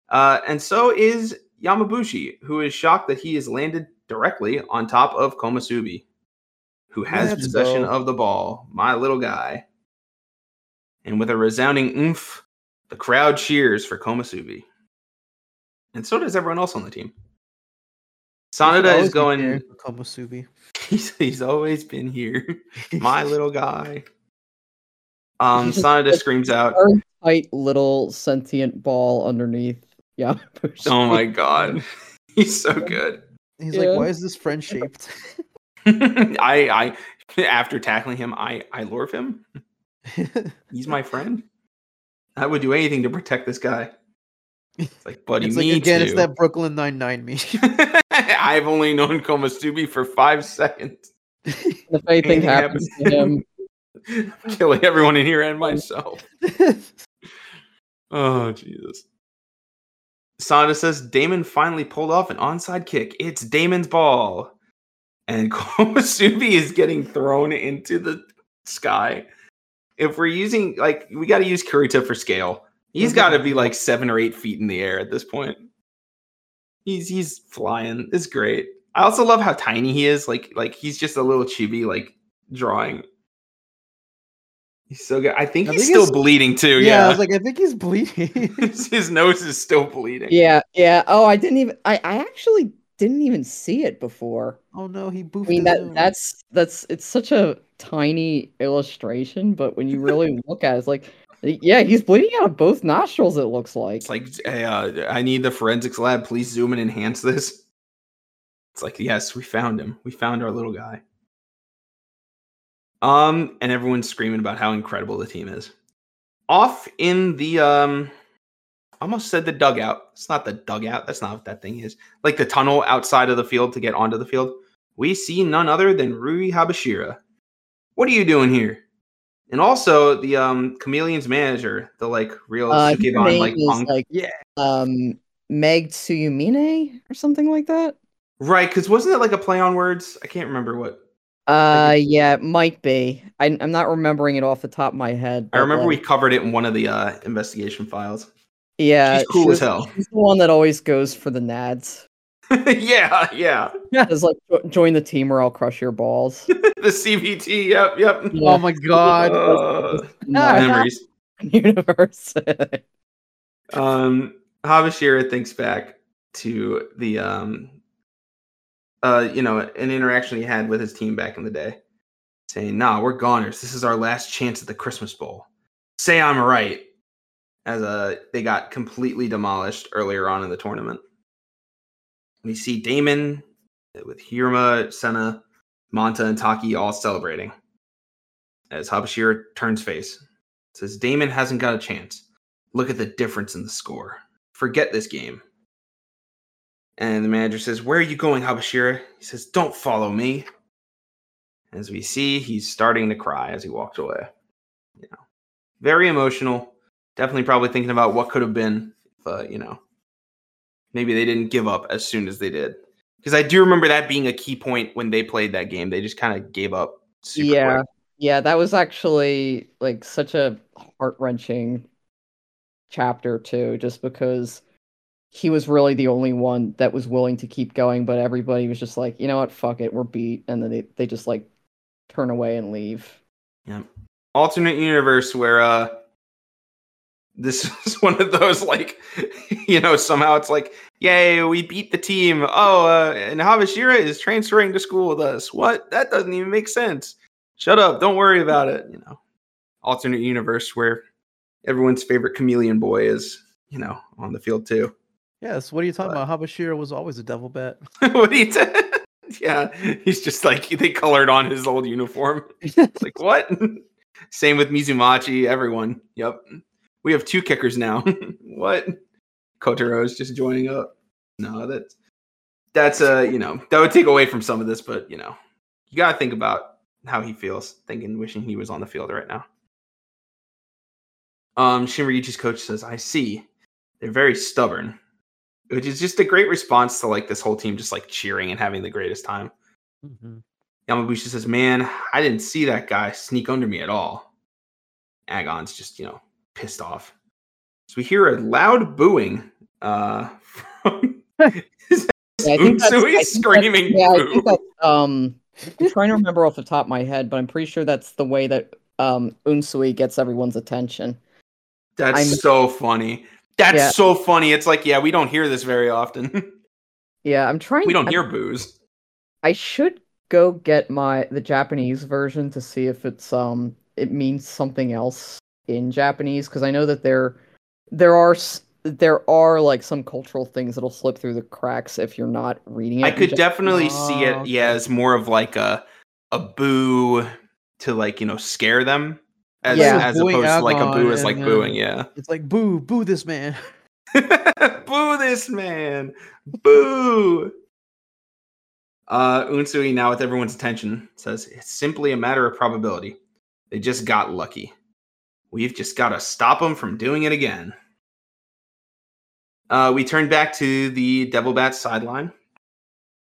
Speaker 1: Uh, and so is Yamabushi, who is shocked that he has landed directly on top of Komusubi. who has
Speaker 2: Let's
Speaker 1: possession
Speaker 2: go.
Speaker 1: of the ball. My little guy. And with a resounding oomph, the crowd cheers for Komusubi. And so does everyone else on the team. Sanada is going.
Speaker 2: Komusubi.
Speaker 1: He's, he's always been here. My little guy. Um,
Speaker 3: just
Speaker 1: Sanada screams out,
Speaker 3: Very tight little sentient ball underneath. Yeah.
Speaker 1: Oh my god. He's so good.
Speaker 2: He's
Speaker 3: Yeah.
Speaker 2: like, why is this friend shaped?
Speaker 1: I I after tackling him, I I love him. He's my friend. I would do anything to protect this guy. It's like, buddy,
Speaker 2: it's like
Speaker 1: me
Speaker 2: again,
Speaker 1: too.
Speaker 2: it's that Brooklyn Nine Nine me.
Speaker 1: I've only known Komusubi for five seconds.
Speaker 3: If anything
Speaker 1: Anything
Speaker 3: happens to him,
Speaker 1: Killing everyone in here and myself. Oh Jesus. Sonda says Deimon finally pulled off an onside kick. It's Deimon's ball. And Komusubi is getting thrown into the sky. If we're using like we gotta use Kurita for scale. He's gotta be like seven or eight feet in the air at this point. He's he's flying. It's great. I also love how tiny he is. Like like he's just a little chibi like drawing. He's so good. I think
Speaker 2: I
Speaker 1: he's
Speaker 2: think
Speaker 1: still
Speaker 2: it's-
Speaker 1: bleeding too.
Speaker 2: yeah,
Speaker 1: Yeah,
Speaker 2: I was like, I think he's bleeding.
Speaker 1: his, his nose is still bleeding.
Speaker 3: yeah, yeah. Oh, I didn't even. I, I actually didn't even see it before.
Speaker 2: oh no, he boofed.
Speaker 3: I mean that
Speaker 2: nose.
Speaker 3: that's that's it's such a tiny illustration, but when you really look at it, it's like, yeah, he's bleeding out of both nostrils. It looks like.
Speaker 1: It's like, hey, uh, I need the forensics lab. Please zoom and enhance this. It's like, yes, we found him. We found our little guy. Um, and everyone's screaming about how incredible the team is. Off in the um, almost said the dugout. It's not the dugout. That's not what that thing is. Like the tunnel outside of the field to get onto the field. We see none other than Rui Habashira. What are you doing here? And also the um chameleon's manager, the like real
Speaker 3: uh, I think her
Speaker 1: Sukeban
Speaker 3: name
Speaker 1: like punk.
Speaker 3: like
Speaker 2: yeah.
Speaker 3: um Meg Tsuyumine or something like that.
Speaker 1: Right, because wasn't it like a play on words? I can't remember what.
Speaker 3: Uh, yeah, it might be. I, I'm not remembering it off the top of my head.
Speaker 1: I remember we covered it in one of the uh, investigation files.
Speaker 3: Yeah,
Speaker 1: She's cool as hell.
Speaker 3: She's the one that always goes for the nads.
Speaker 1: yeah, yeah.
Speaker 3: Yeah, it's like join the team or I'll crush your balls.
Speaker 1: the CVT. Yep, yep.
Speaker 3: Yeah.
Speaker 2: Oh my god.
Speaker 1: Uh, memories.
Speaker 3: universe.
Speaker 1: Um, Habashira thinks back to the um, uh, you know, an interaction he had with his team back in the day, saying, "Nah, we're goners. This is our last chance at the Christmas Bowl. Say I'm right." As uh, they got completely demolished earlier on in the tournament. We see Deimon with Hiruma, Senna, Monta, and Taki all celebrating. As Habashira turns face, says Deimon hasn't got a chance. Look at the difference in the score. Forget this game. And the manager says, Where are you going, Habashira? He says, Don't follow me. As we see, he's starting to cry as he walks away. You know, very emotional. Definitely probably thinking about what could have been uh, you know, maybe they didn't give up as soon as they did. Because I do remember that being a key point when they played that game. They just kind of gave up. Super
Speaker 3: yeah,
Speaker 1: quick.
Speaker 3: yeah, that was actually like such a heart wrenching chapter too, just because he was really the only one that was willing to keep going, but everybody was just like, you know what, fuck it, we're beat, and then they they just like turn away and leave.
Speaker 1: Yeah. Alternate universe where uh this is one of those like you know somehow it's like yay we beat the team oh uh, and Habashira is transferring to school with us what that doesn't even make sense shut up don't worry about it you know alternate universe where everyone's favorite chameleon boy is you know on the field too
Speaker 2: Yes, what are you talking
Speaker 1: But-
Speaker 2: about? Habashira was always a devil bat.
Speaker 1: what you t- yeah he's just like they colored on his old uniform It's like what? Same with Mizumachi, everyone. Yep. We have two kickers now. what? Kotaro's just joining up. No, that's that's uh, you know, that would take away from some of this, but you know, you gotta think about how he feels, thinking, wishing he was on the field right now. Um, Shinryuji's coach says, I see. They're very stubborn. Which is just a great response to like this whole team just like cheering and having the greatest time.
Speaker 2: Mm-hmm.
Speaker 1: Yamabushi says, "Man, I didn't see that guy sneak under me at all." Agon's just, you know, pissed off. So we hear a loud booing uh, from
Speaker 3: Yeah, I think that's, I think
Speaker 1: screaming
Speaker 3: that's- Yeah, I think that's, um, I'm trying to remember off the top of my head, but I'm pretty sure that's the way that um Unsui gets everyone's attention.
Speaker 1: That's
Speaker 3: I'm-
Speaker 1: so funny. That's
Speaker 3: Yeah.
Speaker 1: so funny. It's like, yeah, we don't hear this very often.
Speaker 3: Yeah, I'm trying.
Speaker 1: we don't hear booze.
Speaker 3: I should go get my the Japanese version to see if it's um it means something else in Japanese because I know that there there are there are like some cultural things that'll slip through the cracks if you're not reading it.
Speaker 1: I could
Speaker 3: Jap-
Speaker 1: definitely see it, yeah, as more of like a a boo to like you know scare them, as
Speaker 3: Yeah.
Speaker 1: as
Speaker 2: Booing
Speaker 1: opposed to like a boo
Speaker 2: Agon
Speaker 1: is like
Speaker 2: and
Speaker 1: booing, yeah.
Speaker 2: It's like boo, boo this man.
Speaker 1: boo this man, boo. Uh, Unsui now with everyone's attention says it's simply a matter of probability. They just got lucky. We've just got to stop them from doing it again. Uh, we turn back to the Devil Bat sideline.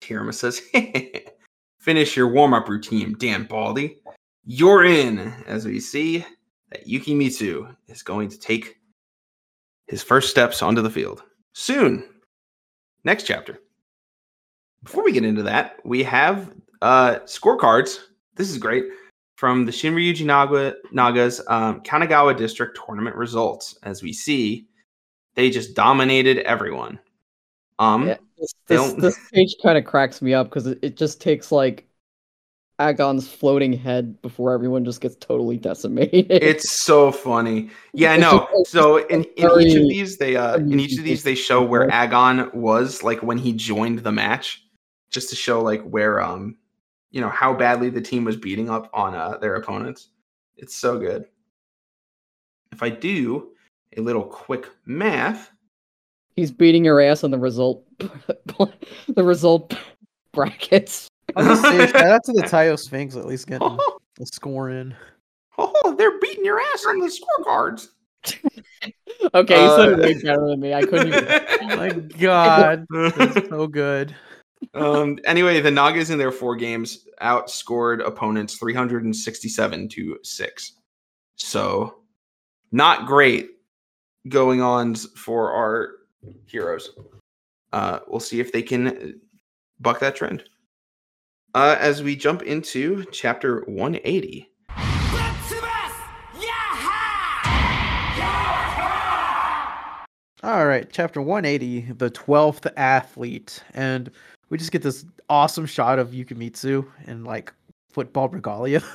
Speaker 1: Hiruma says, Finish your warm up routine, Dan Baldy. You're in, as we see that Yuki Mitsu is going to take his first steps onto the field soon. Next chapter. Before we get into that, we have uh, scorecards. This is great from the Shinryuji Naga, Naga's um, Kanagawa District tournament results. As we see, they just dominated everyone. Um,
Speaker 3: Yeah, this, this, this page kind of cracks me up because it, it just takes like Agon's floating head before everyone just gets totally decimated.
Speaker 1: It's so funny. Yeah, I know. So in, in each of these, they uh in each of these they show where Agon was like when he joined the match, just to show like where um you know how badly the team was beating up on uh their opponents. It's so good. If I do a little quick math,
Speaker 3: He's beating your ass on the result the result brackets.
Speaker 2: I was gonna say, shout out to the Tayo Sphinx at least getting
Speaker 1: oh,
Speaker 2: a score in.
Speaker 1: oh, they're beating your ass on the scorecards.
Speaker 3: Okay, you said
Speaker 1: Uh,
Speaker 3: way better than me. I couldn't even
Speaker 2: Oh my god, that's so good
Speaker 1: um, anyway, the Nagas in their four games outscored opponents 367 to six. So, not great going on for our heroes. Uh, we'll see if they can buck that trend. Uh, as we jump into chapter 180.
Speaker 2: All right, chapter 180, the 12th athlete. And we just get this awesome shot of Yukimitsu in like football regalia.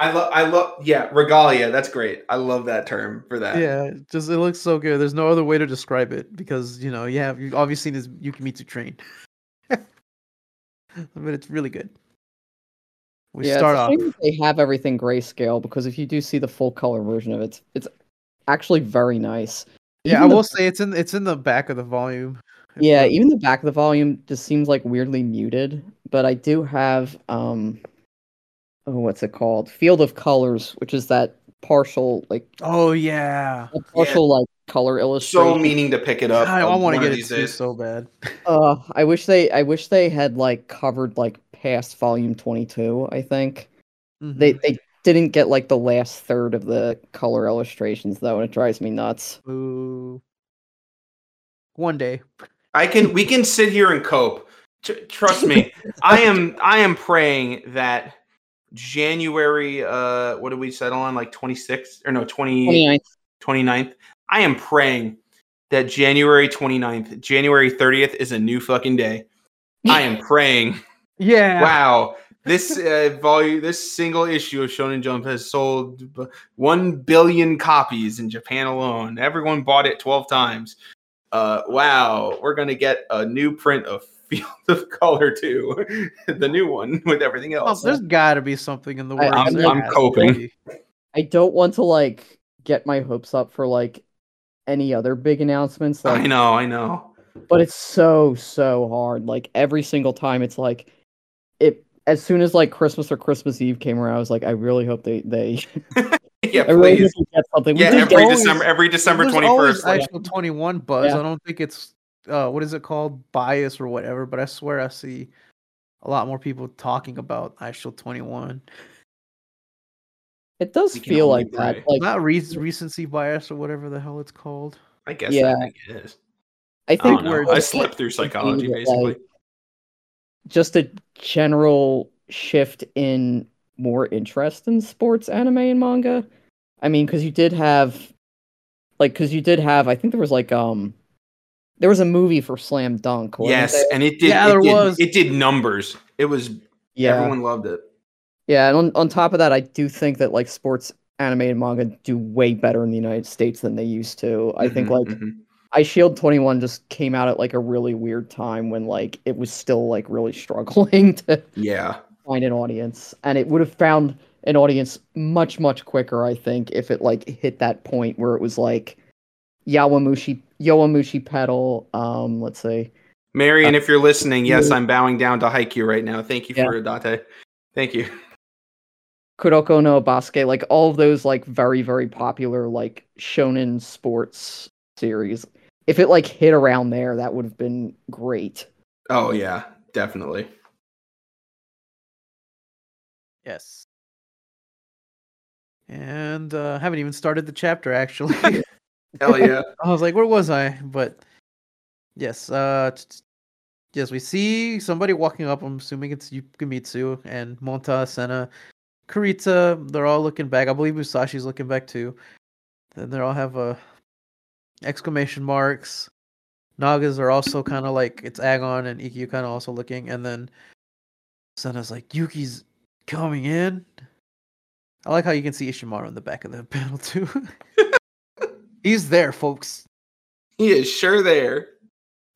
Speaker 1: I love, I love, yeah, regalia. That's great. I love that term for that.
Speaker 2: yeah, it just it looks so good. There's no other way to describe it because, you know, you have you've obviously seen his Yukimitsu train. but it's really good. We
Speaker 3: yeah,
Speaker 2: start
Speaker 3: it's
Speaker 2: off.
Speaker 3: they have everything grayscale because if you do see the full color version of it, it's, it's actually very nice.
Speaker 2: Yeah, I
Speaker 3: Even the-
Speaker 2: will say it's in it's in the back of the volume.
Speaker 3: Yeah, even the back of the volume just seems like weirdly muted, but I do have um oh what's it called? Field of Colors, which is that partial like
Speaker 2: Oh yeah.
Speaker 3: a partial like color illustration.
Speaker 1: So meaning to pick it up.
Speaker 2: I, I
Speaker 1: uh,
Speaker 2: want to get it too so bad.
Speaker 3: Uh I wish they I wish they had like covered like past volume 22, I think. They
Speaker 2: Mhm.
Speaker 3: they didn't get like the last third of the color illustrations though, and it drives me nuts.
Speaker 2: Boo. One day.
Speaker 1: I can we can sit here and cope. Tr- trust me. I am I am praying that January uh what did we settle on like 26th or no 20
Speaker 3: 29th.
Speaker 1: 29th. I am praying that January 29th, January 30th is a new fucking day. I am praying.
Speaker 2: Yeah.
Speaker 1: Wow. This uh, volume, this single issue of Shonen Jump has sold b- 1 billion copies in Japan alone. Everyone bought it 12 times. Uh, wow. We're going to get a new print of Field of Color too. the new one with everything else.
Speaker 2: there's got to be something in the world.
Speaker 3: I'm-
Speaker 1: I'm coping.
Speaker 3: I don't want to like get my hopes up for like any other big announcements like
Speaker 1: I know, I know.
Speaker 3: but it's so so hard like every single time it's like it as soon as like christmas or christmas eve came around i was like i really hope they they
Speaker 1: yeah,
Speaker 3: i really hope
Speaker 1: please.
Speaker 3: they get something We
Speaker 1: Yeah, every
Speaker 2: always-
Speaker 1: December, every December
Speaker 2: There's
Speaker 1: twenty
Speaker 2: always
Speaker 1: first. Like,
Speaker 2: actual 21 buzz.
Speaker 3: Yeah.
Speaker 2: I don't think it's uh what is it called bias or whatever, but I swear I see a lot more people talking about actual 21.
Speaker 3: it does feel
Speaker 1: only
Speaker 3: like that
Speaker 1: pray.
Speaker 3: like
Speaker 2: Not re- recency bias or whatever the hell it's called.
Speaker 1: I guess
Speaker 3: Yeah.
Speaker 1: that I guess.
Speaker 3: i
Speaker 1: I
Speaker 3: think
Speaker 1: don't
Speaker 2: we're
Speaker 1: I
Speaker 2: just
Speaker 1: slept through psychology basically.
Speaker 3: like, just a general shift in more interest in sports anime and manga. I mean, because you did have, like, because you did have, I think there was like, um, there was a movie for Slam Dunk.
Speaker 1: yes,
Speaker 3: there?
Speaker 1: and it did.
Speaker 2: Yeah,
Speaker 1: it
Speaker 2: there
Speaker 1: did,
Speaker 2: was.
Speaker 1: It did numbers. It was.
Speaker 3: yeah,
Speaker 1: Everyone loved it.
Speaker 3: yeah. And on, on top of that, I do think that like sports anime and manga do way better in the United States than they used to. I think
Speaker 1: Mhm,
Speaker 3: like
Speaker 1: mhm.
Speaker 3: Eyeshield 21 just came out at like a really weird time when like it was still like really struggling to
Speaker 1: Yeah.
Speaker 3: find an audience and it would have found an audience much much quicker I think if it like hit that point where it was like Yawamushi Yowamushi pedal um let's see
Speaker 1: Marion, if you're listening, yes, I'm bowing down to Haikyuu right now. Thank you
Speaker 3: Yeah.
Speaker 1: for Adate. Thank you.
Speaker 3: Kuroko no Basket like all of those like very very popular like shonen sports series if it like hit around there that would have been great
Speaker 1: Oh yeah, definitely.
Speaker 2: Yes. And uh haven't even started the chapter actually.
Speaker 1: Hell yeah.
Speaker 2: I was like, where was I? But yes, uh t- t- yes, we see somebody walking up. I'm assuming it's Yukimitsu and Monta, Senna, Kurita. They're all looking back. I believe Musashi's looking back too. Then they all have uh, exclamation marks. Nagas are also kind of like it's Agon and Ikkyu kind of also looking, and then Senna's like Yuki's coming in. I like how you can see Ishimaru in the back of the panel too. He's there, folks.
Speaker 1: He is sure there.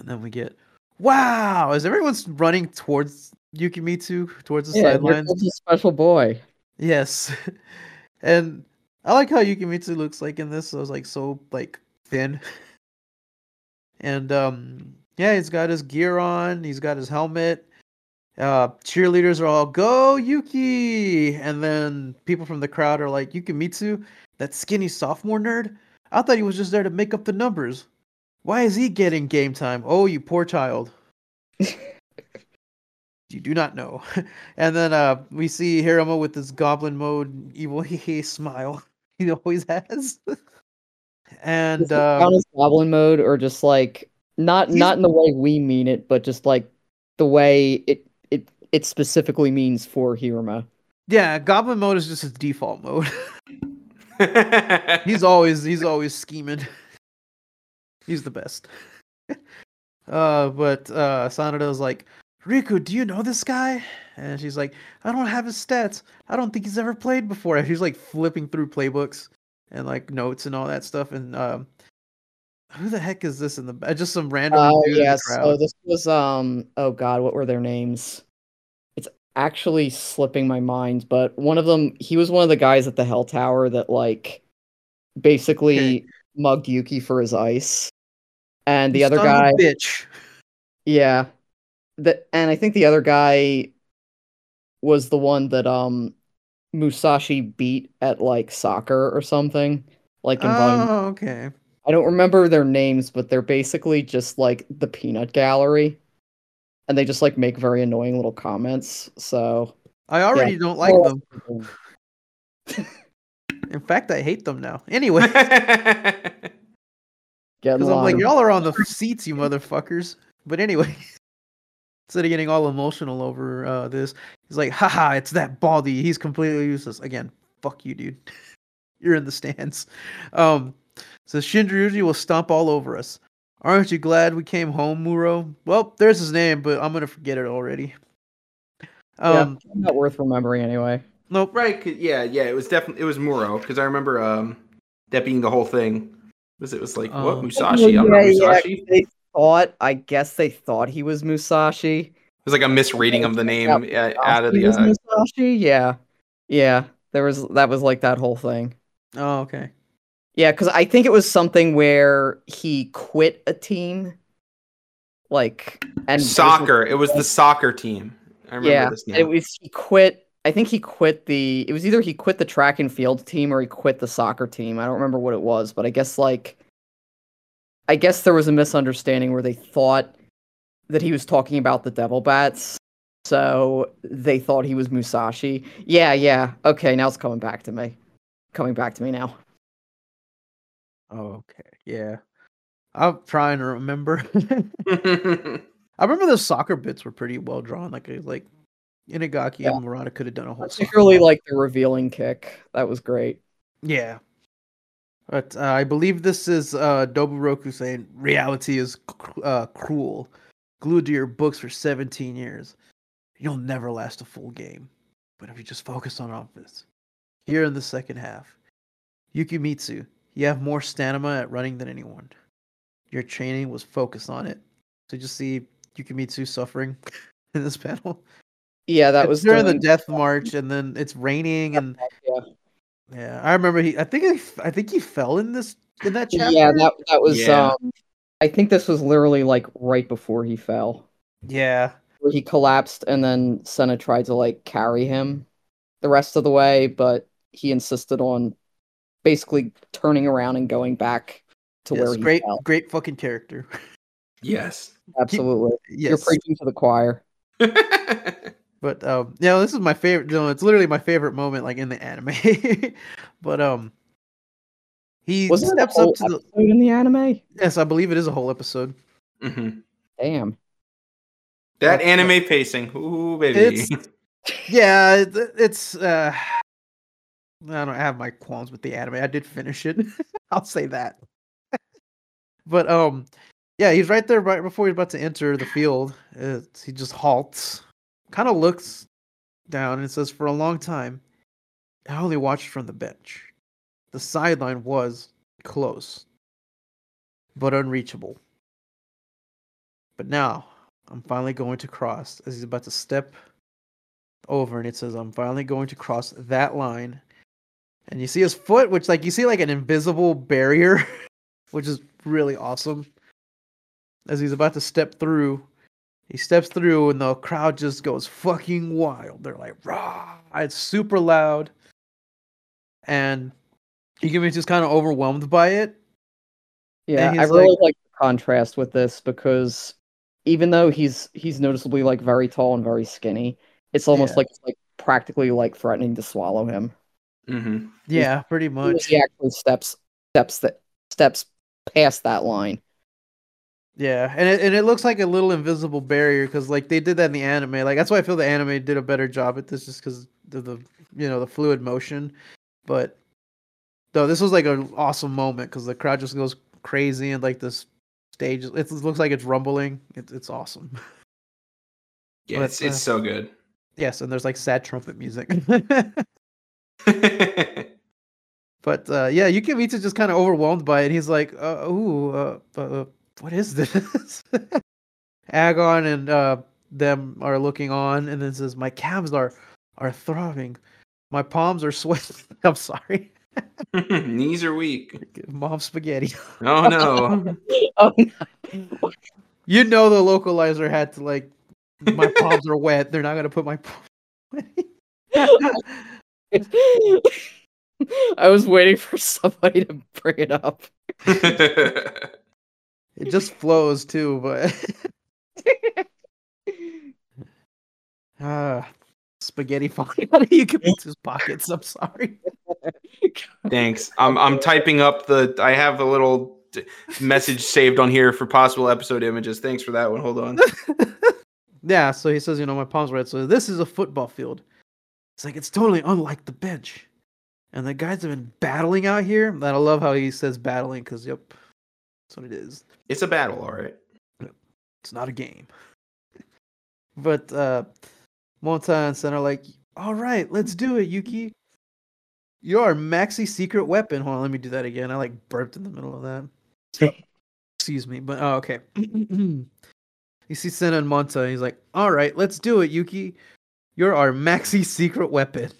Speaker 2: And then we get, wow, as everyone's running towards Yukimitsu, towards the
Speaker 3: yeah
Speaker 2: sidelines.
Speaker 3: comes a special boy
Speaker 2: Yes. and I like how Yukimitsu looks like in this. So was like so like thin. And um yeah, he's got his gear on, he's got his helmet. Uh cheerleaders are all go Yuki and then people from the crowd are like Yukimitsu, that skinny sophomore nerd? I thought he was just there to make up the numbers. Why is he getting game time? Oh, you poor child. you do not know. and then uh we see Hiruma with this goblin mode evil hee smile he always has. And
Speaker 3: Is
Speaker 2: um,
Speaker 3: goblin mode or just like not not in the way we mean it, but just like the way it it it specifically means for Hiruma.
Speaker 2: yeah, goblin mode is just his default mode. he's always he's always scheming. he's the best. uh but uh Sanada's like, Riku, do you know this guy? And she's like, I don't have his stats. I don't think he's ever played before. And she's like flipping through playbooks and like notes and all that stuff. And um who the heck is this in the? Just some random
Speaker 3: Oh
Speaker 2: the
Speaker 3: yes. So this was um oh god, what were their names? It's actually slipping my mind, but one of them he was one of the guys at the Hell Tower that like basically
Speaker 2: Okay.
Speaker 3: mugged Yuki for his ice. And the other
Speaker 2: son of a
Speaker 3: guy
Speaker 2: bitch.
Speaker 3: Yeah. The and I think the other guy was the one that um Musashi beat at like soccer or something. Like in volume.
Speaker 2: Oh, okay.
Speaker 3: I don't remember their names, but they're basically just like the peanut gallery. And they just like make very annoying little comments. So
Speaker 2: I already don't like
Speaker 3: Well,
Speaker 2: them. In fact, I hate them now. Anyway,
Speaker 3: get in
Speaker 2: because I'm like, y'all are on the seats, you motherfuckers. But anyway, instead of getting all emotional over uh, this, he's like, haha, it's that baldy. He's completely useless. Again, fuck you, dude. You're in the stands. Um, so Shinryuji will stomp all over us. Aren't you glad we came home, Muro? Well, there's his name, but I'm gonna forget it already. Um,
Speaker 3: yeah, not worth remembering anyway.
Speaker 2: nope.
Speaker 1: right? Yeah, yeah. It was definitely it was Muro because I remember um that being the whole thing. Was it was like
Speaker 2: Oh.
Speaker 1: what Musashi? I'm not Musashi.
Speaker 3: They thought I guess they thought he was Musashi.
Speaker 1: It was like a misreading of the name uh, out of the. Uh,
Speaker 3: Musashi? Yeah. Yeah. There was that was like that whole thing.
Speaker 2: Oh, okay.
Speaker 3: Yeah, because I think it was something where he quit a team. Like and
Speaker 1: soccer. It was the soccer team. I remember
Speaker 3: Yeah.
Speaker 1: this now.
Speaker 3: It was he quit I think he quit the it was either he quit the track and field team or he quit the soccer team. I don't remember what it was, but I guess like I guess there was a misunderstanding where they thought that he was talking about the devil bats. So they thought he was Musashi. Yeah, yeah. Okay, now it's coming back to me. Coming back to me now.
Speaker 2: Oh, okay. Yeah. I'm trying to remember. I remember the soccer bits were pretty well drawn. Like like Inagaki
Speaker 3: Yeah.
Speaker 2: and Murata could have done a whole. soccer
Speaker 3: Particularly
Speaker 2: ball.
Speaker 3: like the revealing kick. That was great.
Speaker 2: Yeah. But uh, I believe this is uh, Doburoku saying reality is cr- uh, cruel. Glued to your books for 17 years. You'll never last a full game. But if you just focus on offense. Here in the second half, Yukimitsu, you have more stamina at running than anyone. Your training was focused on it. So you just see Yukimitsu suffering in this panel.
Speaker 3: Yeah, that
Speaker 2: It's
Speaker 3: was
Speaker 2: during the
Speaker 3: during-
Speaker 2: death march, and then it's raining, and
Speaker 3: Yeah.
Speaker 2: Yeah, I remember he. I think he, f- I think he fell in this in that chapter.
Speaker 3: Yeah, that that was
Speaker 1: Yeah.
Speaker 3: um I think this was literally like right before he fell.
Speaker 2: yeah,
Speaker 3: Where he collapsed and then Senna tried to like carry him the rest of the way, but he insisted on basically turning around and going back to
Speaker 2: yes,
Speaker 3: where he
Speaker 2: great,
Speaker 3: fell.
Speaker 2: great fucking character.
Speaker 1: yes.
Speaker 3: Absolutely. You're preaching to the choir.
Speaker 2: but um, yeah, this is my favorite. No, it's literally my favorite moment, like in the anime. but um, he
Speaker 3: Wasn't
Speaker 2: steps up to the.
Speaker 3: episode in the anime?
Speaker 2: Yes, I believe it is a whole episode.
Speaker 1: hmm
Speaker 3: Damn.
Speaker 1: That
Speaker 2: That's-
Speaker 1: anime pacing. Ooh, baby.
Speaker 2: It's- Yeah, it, it's. uh I don't have my qualms with the anime. I did finish it. I'll say that. but um, yeah, he's right there right before he's about to enter the field. It's, he just halts, kind of looks down, and says, "For a long time, I only watched from the bench. The sideline was close, but unreachable. But now I'm finally going to cross." As he's about to step over, and it says, "I'm finally going to cross that line." And you see his foot, which like you see like an invisible barrier, which is really awesome. As he's about to step through, he steps through, and the crowd just goes fucking wild. They're like, "Rah!" It's super loud, and you can be just kind of overwhelmed by it.
Speaker 3: Yeah, I really
Speaker 2: like-
Speaker 3: like the contrast with this because even though he's he's noticeably like very tall and very skinny, it's almost
Speaker 2: Yeah.
Speaker 3: like it's like practically like threatening to swallow him.
Speaker 1: hmm
Speaker 2: Yeah, pretty much.
Speaker 3: He actually steps steps that steps past that line.
Speaker 2: Yeah, and it and it looks like a little invisible barrier because like they did that in the anime. Like that's why I feel the anime did a better job at this, just because of the you know the fluid motion. But though this was like an awesome moment because the crowd just goes crazy and like this stage, it looks like it's rumbling. It's it's awesome.
Speaker 1: Yeah,
Speaker 2: But,
Speaker 1: it's, it's
Speaker 2: uh,
Speaker 1: so good.
Speaker 2: yes, and there's like sad trumpet music. but uh, yeah, Yukimitsu just kind of overwhelmed by it. He's like, uh, "Ooh, uh, uh, what is this?" Agon and uh, them are looking on, and then says, "My calves are are throbbing, my palms are sweating." I'm sorry,
Speaker 1: Knees are weak.
Speaker 2: mom spaghetti.
Speaker 1: Oh no.
Speaker 3: Oh no.
Speaker 2: you know the localizer had to like, my palms are wet. They're not gonna put my.
Speaker 3: I was waiting for somebody to bring it up.
Speaker 2: It just flows too, but ah, spaghetti falling out of Yukimitsu's pockets. I'm sorry.
Speaker 1: Thanks. I'm I'm typing up the. I have a little d- message saved on here for possible episode images. Thanks for that one. Hold on.
Speaker 2: yeah, so he says, you know, my palms are red. So this is a football field. It's like it's totally unlike the bench. And the guys have been battling out here. And I love how he says battling because, yep, that's what it is.
Speaker 1: It's a battle, all right.
Speaker 2: It's not a game. But uh Monta and Sen are like, all right, let's do it, Yuki. Your maxi secret weapon. Hold on, let me do that again. I like burped in the middle of that. Excuse me, but oh, okay. you see Senna and Monta, and he's like, all right, let's do it, Yuki. You're our maxi secret weapon.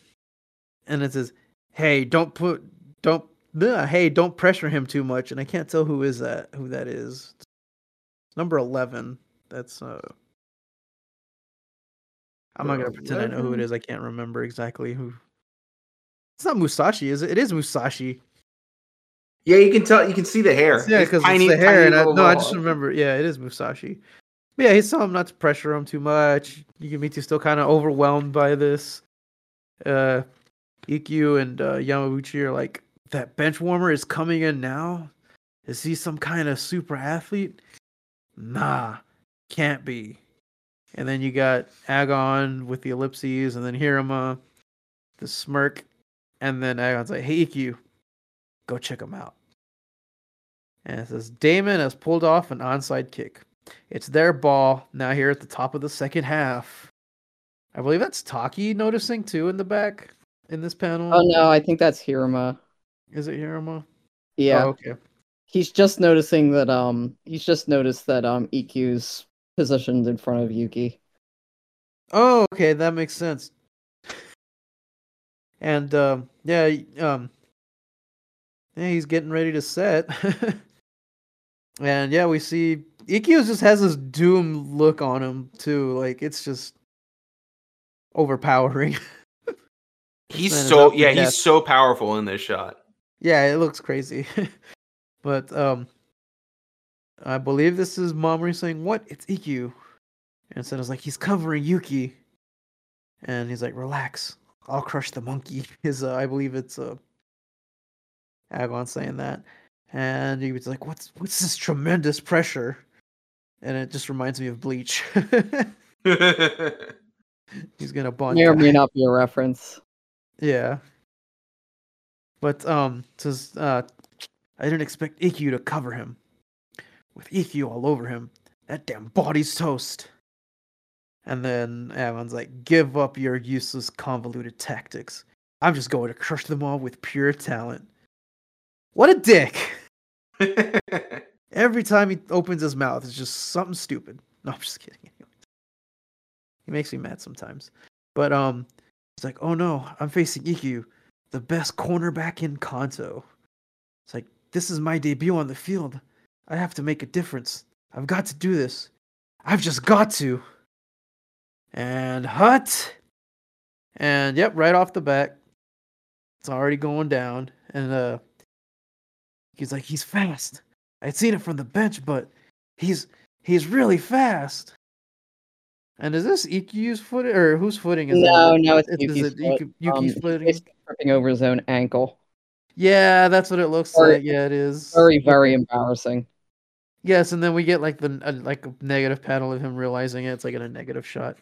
Speaker 2: And it says, hey, don't put, don't, hey, don't pressure him too much. And I can't tell who is that, who that is. Number 11. That's, uh, I'm not gonna pretend I know who it is. I can't remember exactly who. It's not Musashi, is it? It is Musashi.
Speaker 1: Yeah, you can tell. You can see the hair.
Speaker 2: Yeah, because it's the hair. And I, no, I just remember. Yeah, it is Musashi. But yeah, he's telling him not to pressure him too much. Yukimitsu's still kind of overwhelmed by this. Uh, Ikkyu and uh, are like, that bench warmer is coming in now. Is he some kind of super athlete? Nah, can't be. And then you got Agon with the ellipses, and then Hiruma, the smirk, and then Agon's like, "Hey, Ikkyu, go check him out." And it says Deimon has pulled off an onside kick. It's their ball now here at the top of the second half. I believe that's Taki noticing too in the back in this panel.
Speaker 3: Oh no, I think that's Hiruma.
Speaker 2: Is it Hiruma?
Speaker 3: Yeah,
Speaker 2: Oh, okay.
Speaker 3: he's just noticing that. Um, he's just noticed that um Ikkyu's positioned in front of Yuki.
Speaker 2: Oh, okay, that makes sense. And um, yeah, um, yeah, he's getting ready to set. and yeah, we see Ikkyu just has this doom look on him too. Like it's just overpowering.
Speaker 1: He's
Speaker 2: Man
Speaker 1: so yeah,
Speaker 2: death.
Speaker 1: he's so powerful in this shot.
Speaker 2: Yeah, it looks crazy. but um, I believe this is Mamori saying, "What? It's Ikkyu." And Sena's like, "He's covering Yuki," and he's like, "Relax, I'll crush the monkey." His, uh, I believe it's uh, Agon saying that, and he was like, "What's what's this tremendous pressure?" And it just reminds me of Bleach. he's gonna bond.
Speaker 3: May or may not be a reference.
Speaker 2: Yeah. But um says uh I didn't expect Ikkyu to cover him. With Ikkyu all over him. That damn body's toast. And then Amon's like, give up your useless convoluted tactics. I'm just going to crush them all with pure talent. What a dick. Every time he opens his mouth, it's just something stupid. No, I'm just kidding. He makes me mad sometimes. But um He's like, oh no, I'm facing Ikkyu, the best cornerback in Kanto. It's like, this is my debut on the field. I have to make a difference. I've got to do this. I've just got to. And hut. And yep, right off the bat, it's already going down. And uh he's like, he's fast. I'd seen it from the bench, but he's he's really fast. And is this Ikkyu's foot or whose footing is
Speaker 3: No,
Speaker 2: that?
Speaker 3: no, no,
Speaker 2: it's
Speaker 3: Yuki's
Speaker 2: it
Speaker 3: foot.
Speaker 2: Yuki- Yuki's
Speaker 3: Um,
Speaker 2: footing?
Speaker 3: He's tripping over his own ankle.
Speaker 2: Yeah, that's what it looks
Speaker 3: Very-
Speaker 2: like. Yeah, it is.
Speaker 3: Very, very embarrassing.
Speaker 2: Yes, and then we get like the uh, like a negative panel of him realizing it. It's like in a negative shot,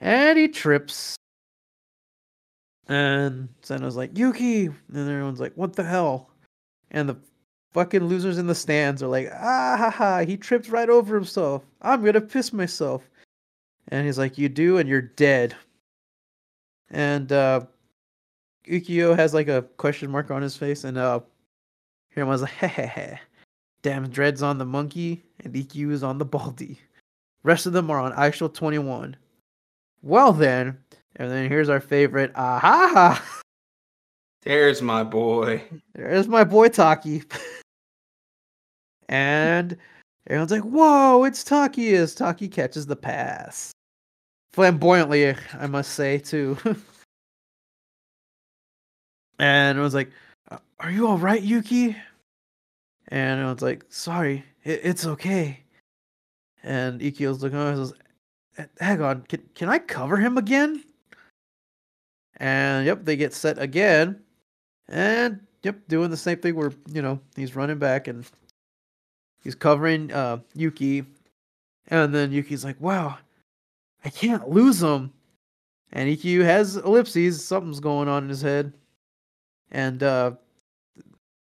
Speaker 2: and he trips. And Sena's like Yuki, and everyone's like, "What the hell?" And the fucking losers in the stands are like, "Ah ha ha! He tripped right over himself. I'm gonna piss myself." And he's like, "You do, and you're dead." And uh, Ikkyu has like a question mark on his face, and uh, Hiruma's like, "Heh heh heh." Damn Dread's on the monkey, and Ikkyu is on the baldy. Rest of them are on Eyeshield 21. Well then, and then here's our favorite. Aha!
Speaker 1: There's my boy.
Speaker 2: There's my boy Taki. and everyone's like, whoa, it's Taki as Taki catches the pass. Flamboyantly, I must say, too. and it was like, "Uh, Are you alright, Yuki? And it was like, Sorry, it, it's okay. And Ikkyu's looking over and says, "Eh, Hang on, can, can I cover him again? And yep, they get set again. And yep, doing the same thing where, you know, he's running back and he's covering uh Yuki. And then Yuki's like, Wow, I can't lose him. And Ikkyu has ellipses, something's going on in his head. And uh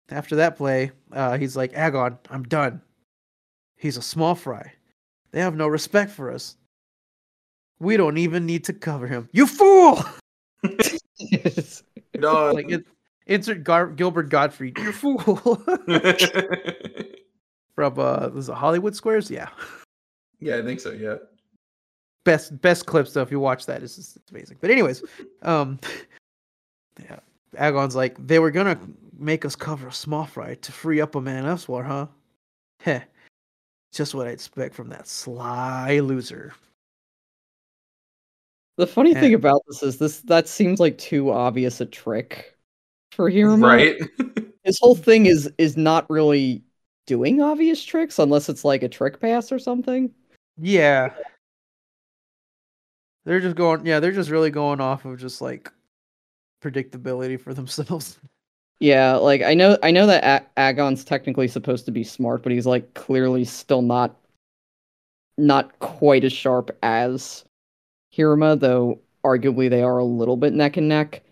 Speaker 2: after that play, uh he's like, Agon, I'm done. He's a small fry. They have no respect for us. We don't even need to cover him. You fool!
Speaker 1: No.
Speaker 2: like it, insert Gar- Gilbert Gottfried. You fool! From uh, was it Hollywood Squares? Yeah,
Speaker 1: yeah, I think so. Yeah.
Speaker 2: best best clip stuff. If you watch that, it's just it's amazing. But anyways, um, yeah, Agon's like they were gonna make us cover a small fry to free up a man elsewhere, huh? Heh, just what I expect from that sly loser.
Speaker 3: The funny thing about this is this that seems like too obvious a trick for Hiruma.
Speaker 1: Right.
Speaker 3: His whole thing is is not really doing obvious tricks unless it's like a trick pass or something.
Speaker 2: Yeah. They're just going yeah, they're just really going off of just like predictability for themselves.
Speaker 3: Yeah, like I know I know that A- Agon's technically supposed to be smart, but he's like clearly still not not quite as sharp as Hiruma, though arguably they are a little bit neck and neck.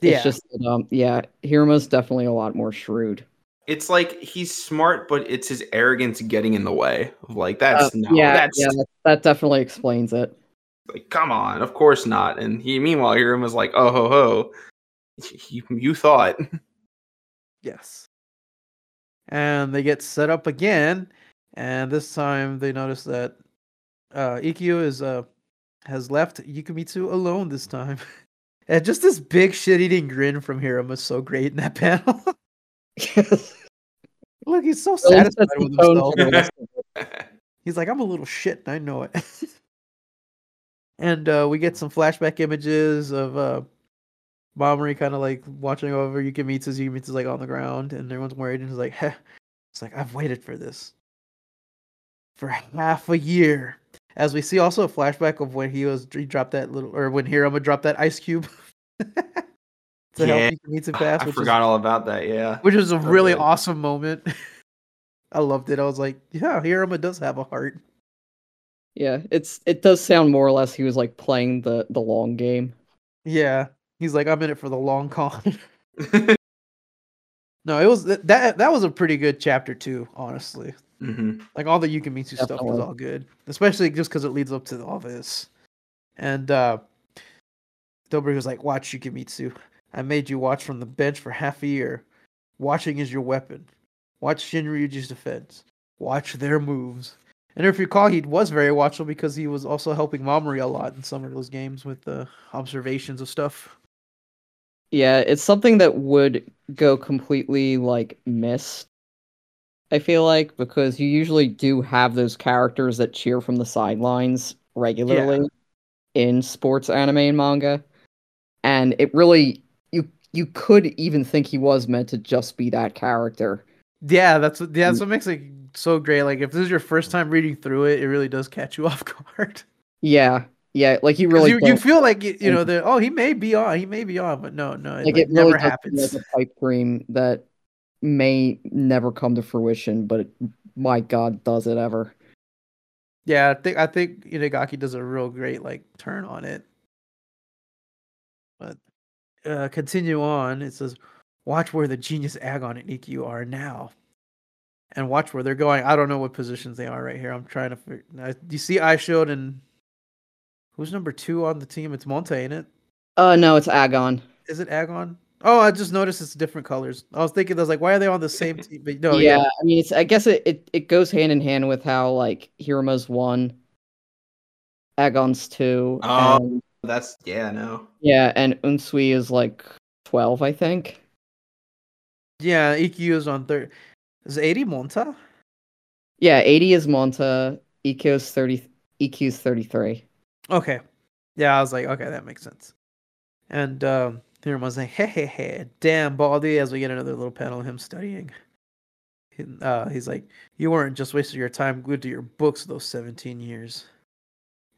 Speaker 2: Yeah.
Speaker 3: It's just that, um, yeah, Hiruma's definitely a lot more shrewd.
Speaker 1: It's like he's smart, but it's his arrogance getting in the way. Like that's
Speaker 3: Uh,
Speaker 1: no,
Speaker 3: yeah,
Speaker 1: that's
Speaker 3: yeah, that, that definitely explains it.
Speaker 1: like come on, of course not. And he meanwhile Hiruma's like, oh ho ho, you, you thought.
Speaker 2: Yes. And they get set up again, and this time they notice that uh Ikkyu is uh has left Yukimitsu alone this time. and just this big shit eating grin from Hiruma is so great in that panel. Look, he's so satisfied with himself.
Speaker 3: for the rest of it.
Speaker 2: He's like, I'm a little shit, and I know it. and uh, we get some flashback images of uh, Mamori kind of like watching over Yukimitsu's. Yukimitsu's like on the ground, and everyone's worried. And he's like, Heh. it's like I've waited for this for half a year. As we see also a flashback of when he was he dropped that little, or when Hiruma dropped that ice cube to
Speaker 1: Yeah.
Speaker 2: help Yukimitsu pass.
Speaker 1: I
Speaker 2: which is-
Speaker 1: forgot all about that. Yeah.
Speaker 2: which was a
Speaker 1: So
Speaker 2: really awesome moment. I loved it. I was like, yeah, Hiruma does have a heart.
Speaker 3: Yeah, it's it does sound more or less he was like playing the the long game.
Speaker 2: Yeah, he's like, I'm in it for the long con. no, it was that that that was a pretty good chapter too. Honestly,
Speaker 1: hmm
Speaker 2: like all the Yukimitsu stuff was all good, especially just because it leads up to all this. And uh Dobry was like, "Watch Yukimitsu. I made you watch from the bench for half a year. Watching is your weapon. Watch Shinryuji's defense. Watch their moves." And if you recall, he was very watchful because he was also helping Mamori a lot in some of those games with the observations of stuff.
Speaker 3: Yeah, it's something that would go completely like missed. I feel like because you usually do have those characters that cheer from the sidelines regularly in sports anime and manga. And it really you could even think he was meant to just be that character.
Speaker 2: Yeah, that's what yeah, that's
Speaker 3: Mm.
Speaker 2: what makes it so great. Like if this is your first time reading through it, it really does catch you off guard.
Speaker 3: Yeah. Yeah, like you
Speaker 2: 'Cause
Speaker 3: really
Speaker 2: you, you feel like you, you know that oh he may be on, he may be on, but no, no, it,
Speaker 3: like
Speaker 2: like,
Speaker 3: it really
Speaker 2: never happens.
Speaker 3: like a pipe dream that may never come to fruition, but it, my god, does it ever?
Speaker 2: Yeah, I think I think Inagaki does a real great like turn on it. But uh continue on. It says, "Watch where the genius Agon and Ikkyu are now, and watch where they're going." I don't know what positions they are right here. I'm trying to. Figure, I, you see, I showed and who's number two on the team? It's Monta, ain't it?
Speaker 3: Uh no, it's Agon.
Speaker 2: Is it Agon? Oh, I just noticed it's different colors. I was thinking, I was like, why are they on the same team? But no,
Speaker 3: yeah,
Speaker 2: yeah,
Speaker 3: I mean, it's. I guess it, it it goes hand in hand with how like Hiruma's one, Agon's two,
Speaker 1: Oh.
Speaker 3: and,
Speaker 1: That's yeah, no.
Speaker 3: yeah, and Unsui is like twelve, I think.
Speaker 2: yeah. Ikkyu is on third. Is 80 Monta?
Speaker 3: Yeah, eighty is Monta, Ikkyu's thirty, Ikkyu's thirty three.
Speaker 2: Okay. Yeah, I was like, okay, that makes sense. And um Hiruma was like, hey, hey, hey, damn, Baldy, as we get another little panel of him studying. Uh, he's like, you weren't just wasting your time glued to your books those 17 years.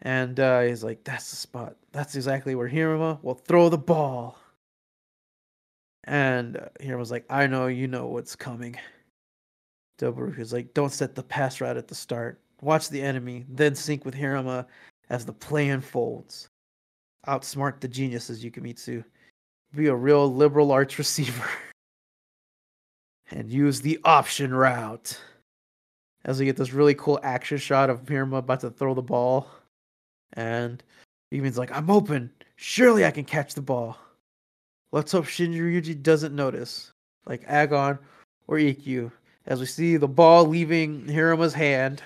Speaker 2: And uh, he's like, that's the spot. That's exactly where Hiruma will throw the ball. And uh, Hiruma's like, I know you know what's coming. Doburoku is like, don't set the pass route at the start. Watch the enemy, then sync with Hiruma as the play unfolds. Outsmart the geniuses, Yukimitsu. Be a real liberal arts receiver. and use the option route. As we get this really cool action shot of Hiruma about to throw the ball. And Yukimitsu's like, I'm open. Surely I can catch the ball. Let's hope Shinryuji doesn't notice. Like Agon or Ikkyu. As we see the ball leaving Hiruma's hand.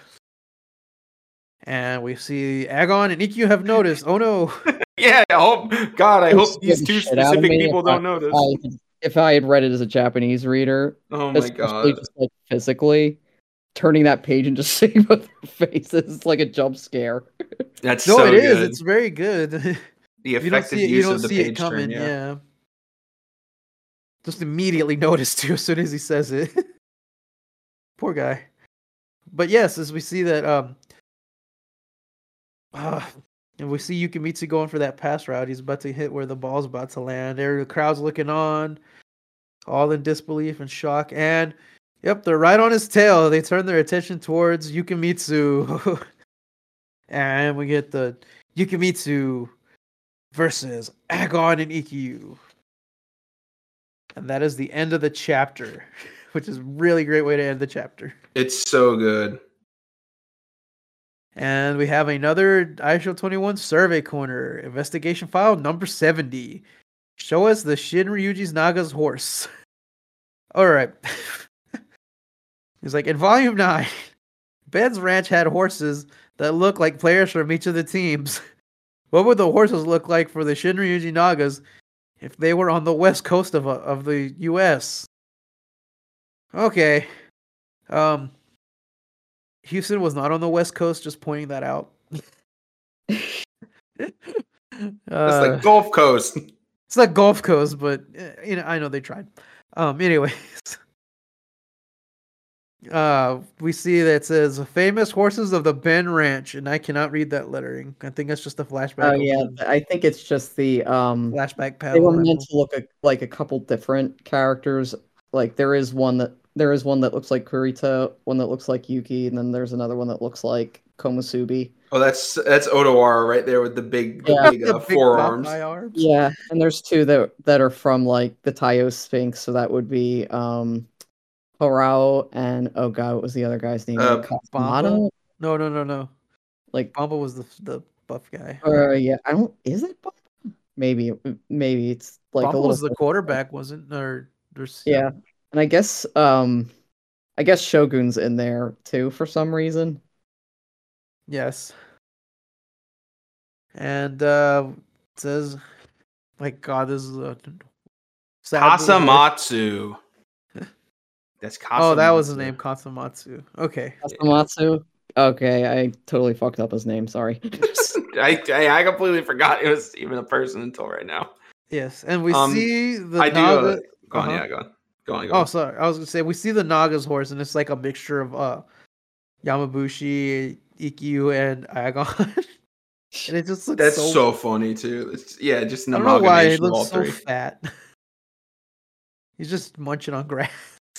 Speaker 2: And we see Agon and Ikkyu have noticed. Oh no.
Speaker 1: Yeah, I hope God, I hope these two
Speaker 3: shit out of
Speaker 1: specific people don't notice.
Speaker 3: I, if I had read it as a Japanese reader,
Speaker 1: Oh my god.
Speaker 3: just like physically, turning that page and just seeing both their faces, it's like a jump scare.
Speaker 1: That's
Speaker 2: No,
Speaker 1: so
Speaker 2: it is.
Speaker 1: good.
Speaker 2: It's very good.
Speaker 1: the
Speaker 2: you don't
Speaker 1: effective
Speaker 2: see it. You
Speaker 1: use
Speaker 2: don't
Speaker 1: of the
Speaker 2: see
Speaker 1: page
Speaker 2: it coming.
Speaker 1: turn,
Speaker 2: yeah.
Speaker 1: yeah.
Speaker 2: Just immediately noticed too as soon as he says it. Poor guy. But yes, as we see that, um, uh, and we see Yukimitsu going for that pass route. He's about to hit where the ball's about to land. There, the crowd's looking on, all in disbelief and shock. And yep, they're right on his tail. They turn their attention towards Yukimitsu. And we get the Yukimitsu versus Agon and Ikkyu. And that is the end of the chapter, which is a really great way to end the chapter.
Speaker 1: It's so good.
Speaker 2: And we have another Eyeshield 21 survey corner, investigation file number 70. Show us the Shinryuji's Naga's horse. All right. He's like, in volume 9, Ben's ranch had horses that look like players from each of the teams. What would the horses look like for the Shinryuji Nagas if they were on the west coast of, uh, of the US? Okay. Um, Houston was not on the West Coast, just pointing that out.
Speaker 1: It's
Speaker 2: Uh,
Speaker 1: like Gulf Coast.
Speaker 2: it's like Gulf Coast, but uh, you know, I know they tried. Um, anyways, uh, we see that it says famous horses of the Ben Ranch, and I cannot read that lettering. I think that's just a flashback.
Speaker 3: Oh
Speaker 2: of
Speaker 3: yeah, I think it's just the um.
Speaker 2: flashback panel.
Speaker 3: They
Speaker 2: panel.
Speaker 3: were meant to look a, like a couple different characters. Like there is one that there is one that looks like Kurita, one that looks like Yuki, and then there's another one that looks like Komusubi.
Speaker 1: Oh, that's that's Odawara right there with the big, the
Speaker 3: Yeah.
Speaker 1: big,
Speaker 2: The
Speaker 1: uh,
Speaker 2: big
Speaker 1: forearms.
Speaker 2: Arms.
Speaker 3: Yeah, and there's two that that are from like the Taiyo Sphinx, so that would be um Harao and oh god, what was the other guy's name?
Speaker 1: Uh,
Speaker 3: Katsumoto?
Speaker 2: No, no, no, no.
Speaker 3: Like
Speaker 2: Bamba was the the buff guy.
Speaker 3: uh yeah, I don't is it Bamba? Maybe maybe it's like
Speaker 2: Bamba
Speaker 3: a little
Speaker 2: was the
Speaker 3: bit-
Speaker 2: quarterback, wasn't? Or there's
Speaker 3: Yeah. And I guess um I guess Shogun's in there too for some reason.
Speaker 2: Yes. And uh it says my god, this is a sad little horse.
Speaker 1: Kasamatsu. That's Kasamatsu.
Speaker 2: Oh, that was his name, Katsumatsu. Okay.
Speaker 3: Kasamatsu. Okay, I totally fucked up his name, sorry.
Speaker 1: I, I I completely forgot it was even a person until right now.
Speaker 2: Yes. And we
Speaker 1: Um,
Speaker 2: see the
Speaker 1: I do.
Speaker 2: Naga.
Speaker 1: Uh, go on,
Speaker 2: uh-huh.
Speaker 1: yeah, go on. Go on, go
Speaker 2: Oh, sorry. I was gonna say we see the Naga's horse, and it's like a mixture of uh Yamabushi, Ikkyu, and Agon. and it just looks
Speaker 1: That's
Speaker 2: so,
Speaker 1: so, funny too. It's, yeah, just an
Speaker 2: I don't know why it
Speaker 1: amalgamation
Speaker 2: looks so fat. He's just munching on grass.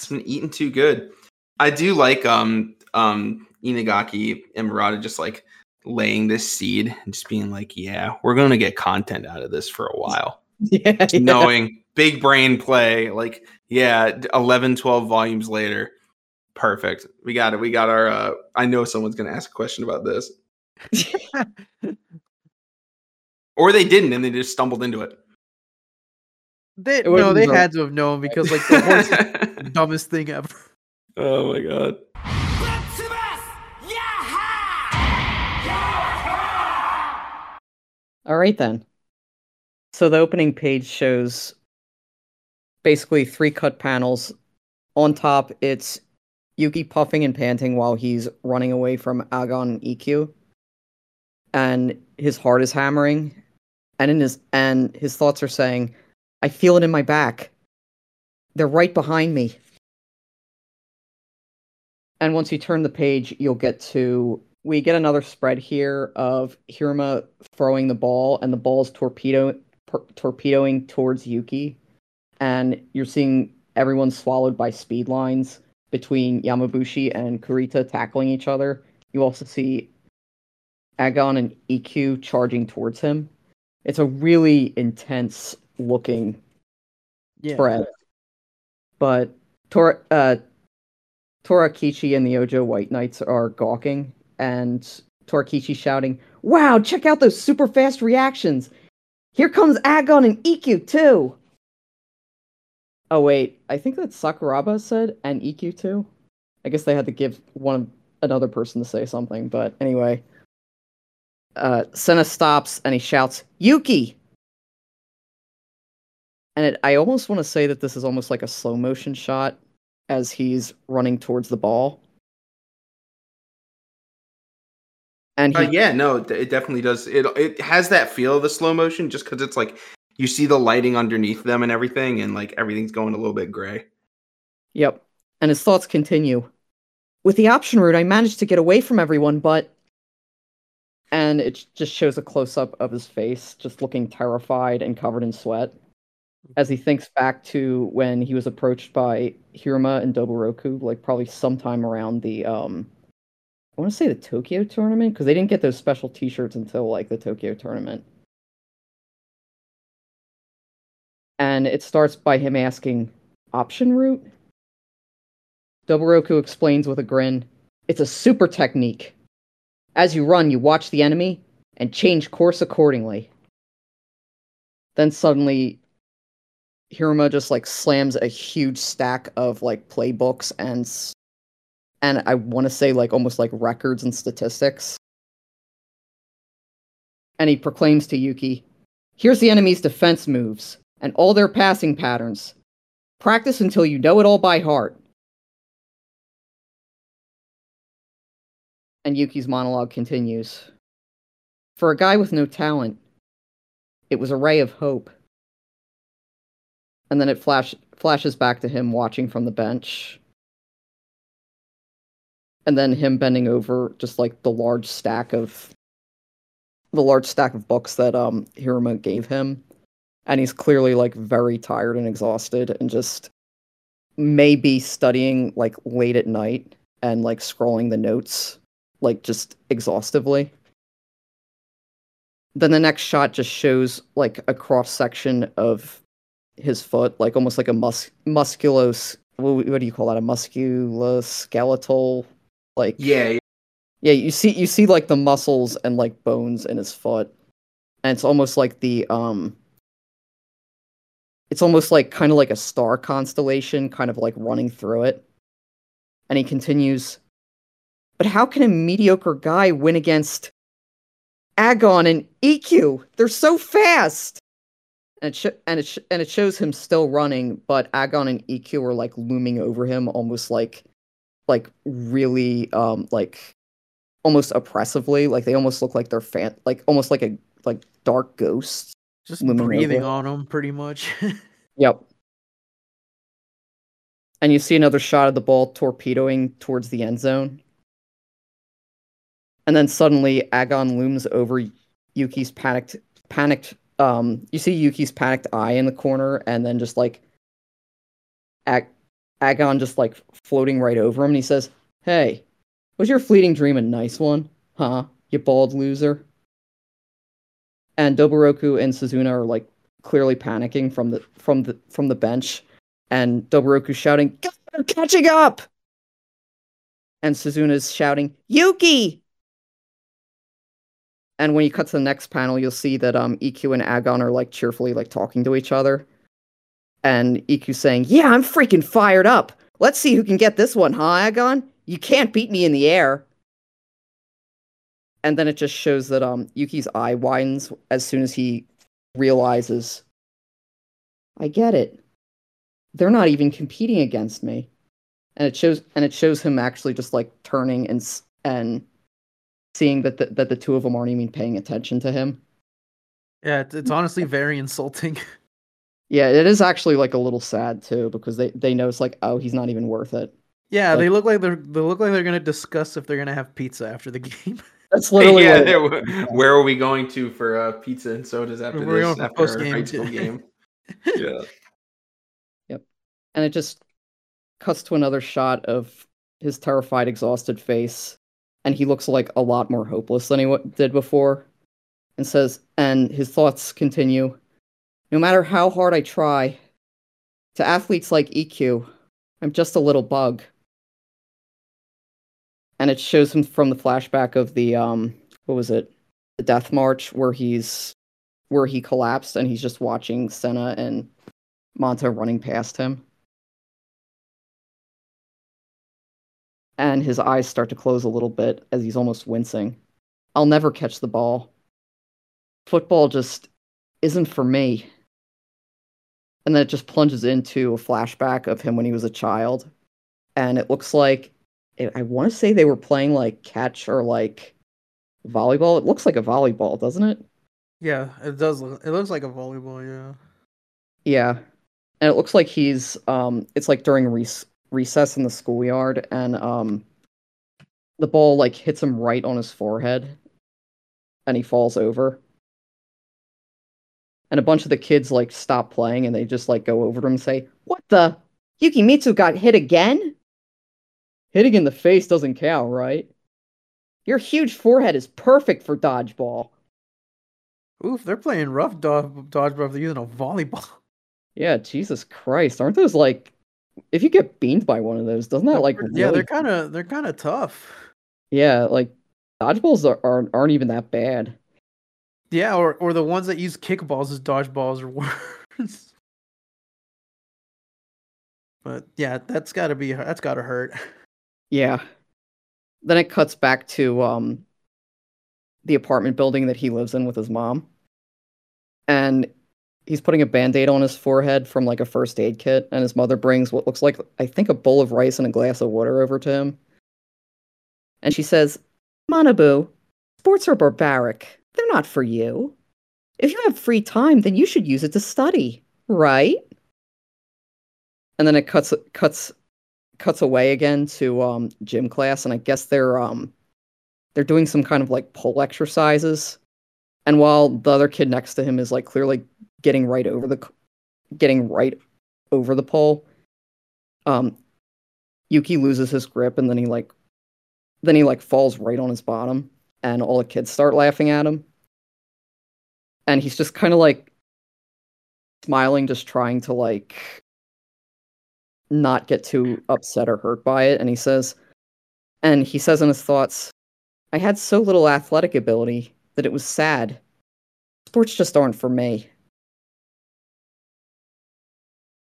Speaker 1: It's been eating too good. I do like um um Inagaki and Murata just like laying this seed and just being like, yeah, we're gonna get content out of this for a while.
Speaker 3: yeah, yeah.
Speaker 1: Knowing big brain play, like, yeah, 11, 12 volumes later. Perfect. We got it. We got our uh I know someone's gonna ask a question about this. Or they didn't and they just stumbled into it.
Speaker 2: They no, they had to have known because like the horse the dumbest thing ever.
Speaker 1: Oh my god.
Speaker 3: All right then. So the opening page shows basically three cut panels. On top, it's Yuki puffing and panting while he's running away from Agon Ikkyu. And his heart is hammering. And in his and his thoughts are saying, "I feel it in my back. They're right behind me." And once you turn the page, you'll get to we get another spread here of Hiruma throwing the ball and the ball's torpedo per- torpedoing towards Yuki, and you're seeing everyone swallowed by speed lines between Yamabushi and Kurita tackling each other. You also see Agon and Ikkyu charging towards him. It's a really intense looking
Speaker 2: Yeah.
Speaker 3: But Tor uh Torakichi and the Ojo White Knights are gawking, and Torakichi shouting, Wow, check out those super fast reactions! Here comes Agon and Ikkyu too! Oh wait, I think that Sakuraba said and Ikkyu too. I guess they had to give one another person to say something, but anyway. Uh Sena stops and he shouts, Yuki! And it, I almost want to say that this is almost like a slow motion shot as he's running towards the ball. And he,
Speaker 1: Uh, yeah, no, it it definitely does. It it has that feel of the slow motion just because it's like you see the lighting underneath them and everything, and like everything's going a little bit gray.
Speaker 3: yep. And his thoughts continue. With the option route, I managed to get away from everyone, but. And it just shows a close up of his face, just looking terrified and covered in sweat. As he thinks back to when he was approached by Hiruma and Doburoku, like probably sometime around the um I want to say the Tokyo tournament because they didn't get those special T-shirts until like the Tokyo tournament. And it starts by him asking, "Option route." Doburoku explains with a grin, "It's a super technique. As you run, you watch the enemy and change course accordingly." Then suddenly, Hiruma just like slams a huge stack of like playbooks and and I want to say like almost like records and statistics. And he proclaims to Yuki, "Here's the enemy's defense moves and all their passing patterns. Practice until you know it all by heart." And Yuki's monologue continues. For a guy with no talent, it was a ray of hope. And then it flash flashes back to him watching from the bench. And then him bending over just like the large stack of the large stack of books that um gave him. And he's clearly like very tired and exhausted and just maybe studying like late at night and like scrolling the notes like just exhaustively then the next shot just shows like a cross section of his foot, like almost like a mus- musculos. What, what do you call that? A musculoskeletal, like
Speaker 1: Yeah, yeah.
Speaker 3: yeah. You see, you see like the muscles and like bones in his foot, and it's almost like the um. It's almost like kind of like a star constellation, kind of like running through it. And he continues, but how can a mediocre guy win against Agon and Ikkyu. They're so fast. And it sh- and it sh- and it shows him still running, but Agon and Ikkyu are like looming over him, almost like, like really, um, like, almost oppressively. Like they almost look like they're fan, like almost like a like dark ghosts.
Speaker 2: Just breathing
Speaker 3: over.
Speaker 2: on him, pretty much.
Speaker 3: Yep. And you see another shot of the ball torpedoing towards the end zone. And then suddenly Agon looms over Yuki's panicked panicked um you see Yuki's panicked eye in the corner and then just like Ag- Agon just like floating right over him and he says, "Hey, was your fleeting dream a nice one? Huh? You bald loser?" And Doburoku and Suzuna are like clearly panicking from the from the from the bench, and Doburoku shouting, "God, they're catching up!" And Suzuna's shouting, "Yuki!" And when you cut to the next panel, you'll see that um Ikkyu and Agon are like cheerfully like talking to each other, and Ikkyu saying, "Yeah, I'm freaking fired up. Let's see who can get this one, huh, Agon? You can't beat me in the air." And then it just shows that um Yuki's eye widens as soon as he realizes I get it. They're not even competing against me. And it shows and it shows him actually just like turning and and seeing that the, that the two of them aren't even paying attention to him.
Speaker 2: yeah, it's, it's honestly very insulting.
Speaker 3: Yeah, it is actually like a little sad too because they they know it's like oh he's not even worth it.
Speaker 2: Yeah,
Speaker 3: Like-
Speaker 2: they look like they're they look like they're gonna discuss if they're gonna have pizza after the game.
Speaker 3: That's literally
Speaker 1: yeah,
Speaker 3: what it
Speaker 1: there-
Speaker 3: is.
Speaker 1: where are we going to for uh, pizza and sodas after
Speaker 2: We're
Speaker 1: this? After our
Speaker 2: post-game.
Speaker 1: high school game. yeah. Yep.
Speaker 3: And it just cuts to another shot of his terrified, exhausted face, and he looks like a lot more hopeless than he did before, and says, and his thoughts continue. No matter how hard I try, to athletes like Ikkyu, I'm just a little bug. And it shows him from the flashback of the um, what was it, the death march where he's where he collapsed and he's just watching Sena and Monta running past him. And his eyes start to close a little bit as he's almost wincing. I'll never catch the ball. Football just isn't for me. And then it just plunges into a flashback of him when he was a child. And it looks like, I want to say they were playing like catch or like volleyball. It looks like a volleyball, doesn't it?
Speaker 2: yeah, it does. Look, it looks like a volleyball. Yeah.
Speaker 3: Yeah. And it looks like he's um it's like during rec- recess in the schoolyard and um the ball like hits him right on his forehead and he falls over. And a bunch of the kids like stop playing and they just like go over to him and say, "What the? Yukimitsu got hit again?" Hitting in the face doesn't count, right? Your huge forehead is perfect for dodgeball.
Speaker 2: Oof, they're playing rough dodge dodgeball. They're using a volleyball.
Speaker 3: Yeah, Jesus Christ. Aren't those like if you get beamed by one of those, doesn't that like
Speaker 2: yeah,
Speaker 3: really-
Speaker 2: they're kind of they're kind of tough.
Speaker 3: Yeah, like dodgeballs are, are aren't even that bad.
Speaker 2: Yeah, or or the ones that use kickballs as dodgeballs are worse. But yeah, that's got to be that's got to hurt.
Speaker 3: Yeah. Then it cuts back to um the apartment building that he lives in with his mom. And he's putting a band-aid on his forehead from like a first aid kit and his mother brings what looks like I think a bowl of rice and a glass of water over to him. And she says, "Manabu, sports are barbaric. They're not for you. If you have free time, then you should use it to study, right?" And then it cuts cuts cuts away again to um gym class and I guess they're um they're doing some kind of like pull exercises. And while the other kid next to him is like clearly getting right over the getting right over the pole, um Yuki loses his grip and then he like then he like falls right on his bottom and all the kids start laughing at him. And he's just kind of like smiling just trying to like not get too upset or hurt by it. And he says and he says in his thoughts i had so little athletic ability that it was sad. Sports just aren't for me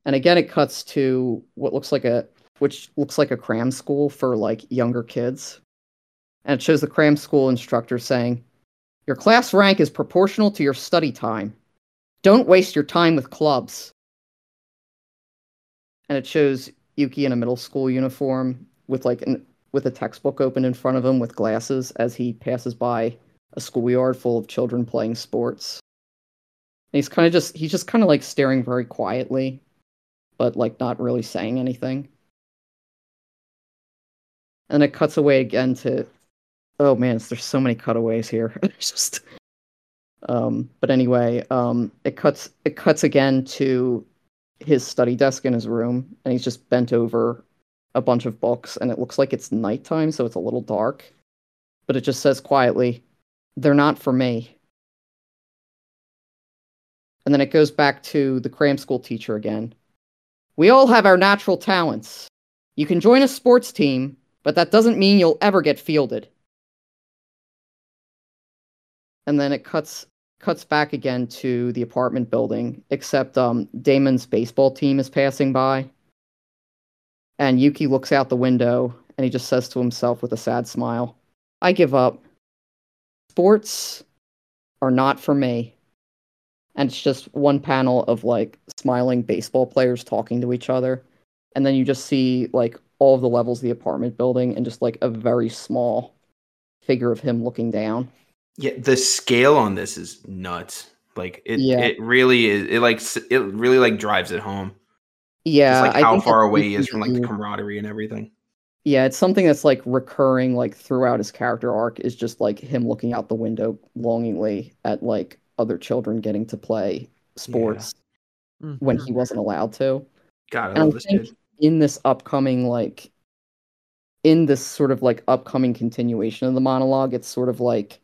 Speaker 3: and again it cuts to what looks like a which looks like a cram school for like younger kids. And it shows the cram school instructor saying your class rank is proportional to your study time. Don't waste your time with clubs. And it shows Yuki in a middle school uniform with like an with a textbook open in front of him with glasses as he passes by a schoolyard full of children playing sports. And he's kind of just he's just kind of like staring very quietly, but like not really saying anything. And it cuts away again to oh man, there's so many cutaways here. Just um but anyway, um it cuts it cuts again to his study desk in his room and he's just bent over a bunch of books and it looks like it's nighttime so it's a little dark but it just says quietly they're not for me and then it goes back to the cram school teacher again we all have our natural talents you can join a sports team but that doesn't mean you'll ever get fielded and then it cuts cuts back again to the apartment building, except um, Deimon's baseball team is passing by. And Yuki looks out the window and he just says to himself with a sad smile, I give up. Sports are not for me. And it's just one panel of like smiling baseball players talking to each other. And then you just see like all of the levels of the apartment building and just like a very small figure of him looking down.
Speaker 1: Yeah, the scale on this is nuts. Like it,
Speaker 3: Yeah.
Speaker 1: it really is. It like it really like drives it home.
Speaker 3: Yeah,
Speaker 1: Just like how far away he is from like the camaraderie and everything.
Speaker 3: Yeah, it's something that's like recurring like throughout his character arc is just like him looking out the window longingly at like other children getting to play sports when
Speaker 2: Mhm.
Speaker 3: he wasn't allowed to.
Speaker 1: God, I
Speaker 3: And I
Speaker 1: this
Speaker 3: think
Speaker 1: kid.
Speaker 3: in this upcoming like in this sort of like upcoming continuation of the monologue, it's sort of like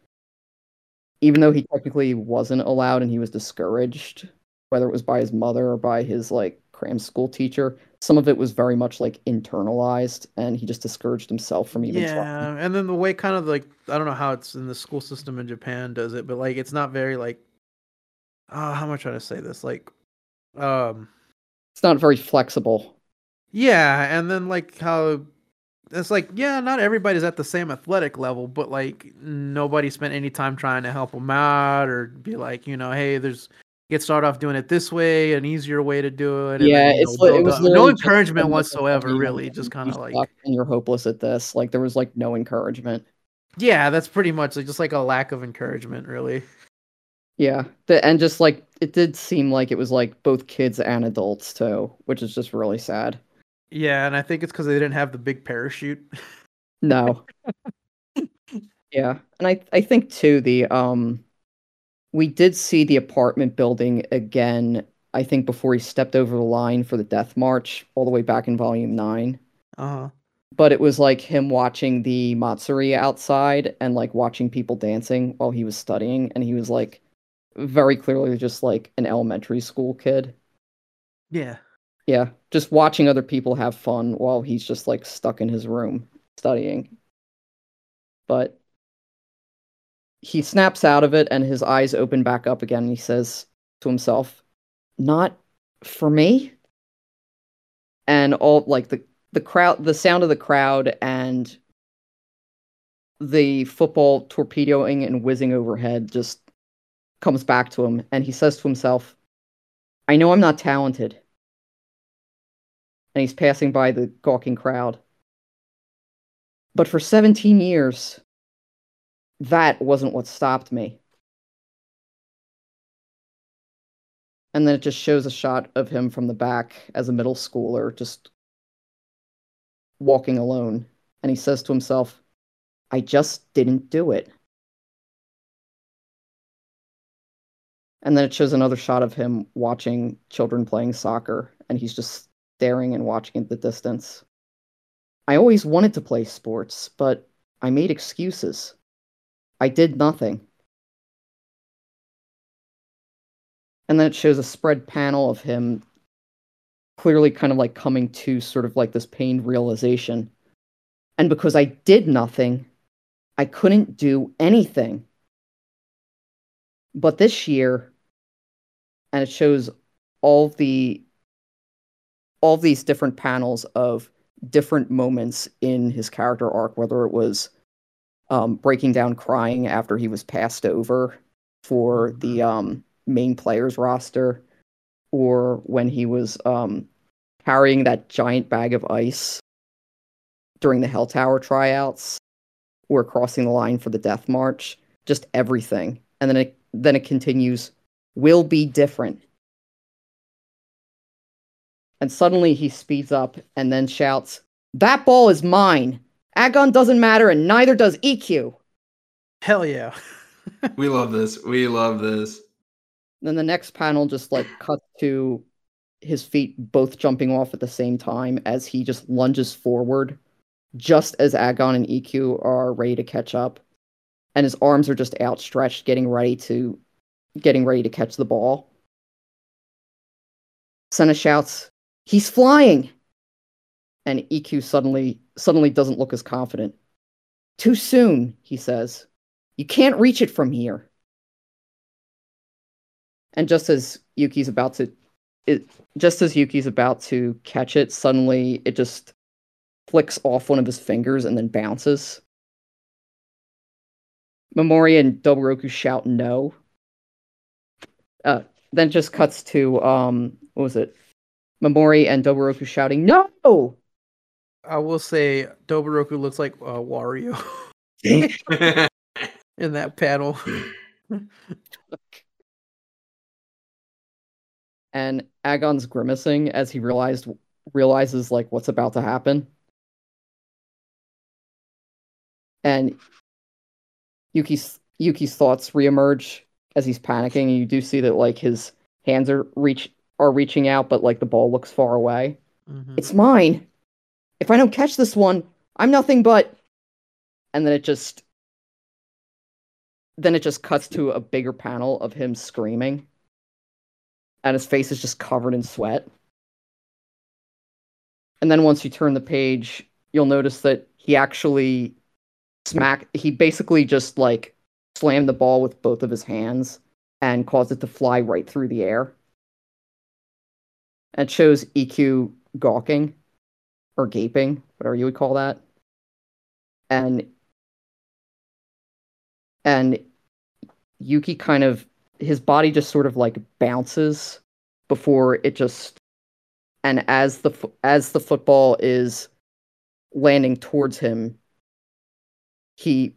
Speaker 3: even though he technically wasn't allowed and he was discouraged, whether it was by his mother or by his like cram school teacher, some of it was very much like internalized and he just discouraged himself from even trying.
Speaker 2: Yeah, and then the way kind of like I don't know how it's in the school system in Japan does it, but like it's not very like uh, how am I trying to say this? Like um
Speaker 3: It's not very flexible.
Speaker 2: yeah, and then like how it's like yeah, not everybody's at the same athletic level, but like nobody spent any time trying to help them out or be like, you know, hey, there's get started off doing it this way, an easier way to do it. and
Speaker 3: Yeah,
Speaker 2: then,
Speaker 3: it's
Speaker 2: know,
Speaker 3: it was
Speaker 2: no encouragement
Speaker 3: them looking at
Speaker 2: whatsoever, really. Just kind of like
Speaker 3: and you're hopeless at this. Like there was like no encouragement.
Speaker 2: yeah, that's pretty much like just like a lack of encouragement, really.
Speaker 3: Yeah, the, and just like it did seem like it was like both kids and adults too, which is just really sad.
Speaker 2: Yeah, and I think it's because they didn't have the big parachute.
Speaker 3: No. yeah, and I I think too the um we did see the apartment building again. I think before he stepped over the line for the death march, all the way back in volume nine.
Speaker 2: Uh huh.
Speaker 3: but it was like him watching the Matsuri outside and like watching people dancing while he was studying, and he was like very clearly just like an elementary school kid.
Speaker 2: Yeah.
Speaker 3: Yeah, just watching other people have fun while he's just like stuck in his room studying. But he snaps out of it and his eyes open back up again and he says to himself, "Not for me." And all like the the crowd the sound of the crowd and the football torpedoing and whizzing overhead just comes back to him and he says to himself, "I know I'm not talented." and he's passing by the gawking crowd. But for 17 years, that wasn't what stopped me. And then it just shows a shot of him from the back as a middle schooler, just walking alone. And he says to himself, I just didn't do it. And then it shows another shot of him watching children playing soccer, and he's just staring and watching at the distance. I always wanted to play sports, but I made excuses. I did nothing. And then it shows a spread panel of him clearly kind of like coming to sort of like this pained realization. And because I did nothing, I couldn't do anything. But this year, and it shows all the all these different panels of different moments in his character arc, whether it was um, breaking down crying after he was passed over for the um, main players roster, or when he was um, carrying that giant bag of ice during the Hell Tower tryouts, or crossing the line for the Death March. Just everything, and then it then it continues. Will be different and suddenly he speeds up and then shouts, That ball is mine! Agon doesn't matter, and neither does Ikkyu!
Speaker 2: Hell yeah.
Speaker 1: we love this. We love this.
Speaker 3: Then the next panel just like cuts to his feet both jumping off at the same time as he just lunges forward, just as Agon and Ikkyu are ready to catch up. And his arms are just outstretched, getting ready to getting ready to catch the ball. Sena shouts, He's flying. And Ikkyu suddenly suddenly doesn't look as confident. Too soon, he says. You can't reach it from here. And just as Yuki's about to it just as Yuki's about to catch it, suddenly it just flicks off one of his fingers and then bounces. Mamori and Doburoku shout no. Uh, then just cuts to um what was it? Mamori and Doburoku shouting, No!
Speaker 2: I will say Doburoku looks like uh, Wario in that panel.
Speaker 3: and Agon's grimacing as he realized realizes like what's about to happen. And Yuki's Yuki's thoughts reemerge as he's panicking, you do see that like his hands are reach are reaching out, but like the ball looks far away. Mm-hmm. It's mine. If I don't catch this one, I'm nothing but. And then it just. Then it just cuts to a bigger panel of him screaming. And his face is just covered in sweat. And then once you turn the page, you'll notice that he actually smack he basically just like slammed the ball with both of his hands and caused it to fly right through the air. It shows Ikkyu gawking or gaping, whatever you would call that. And and Yuki kind of his body just sort of like bounces before it just and as the as the football is landing towards him he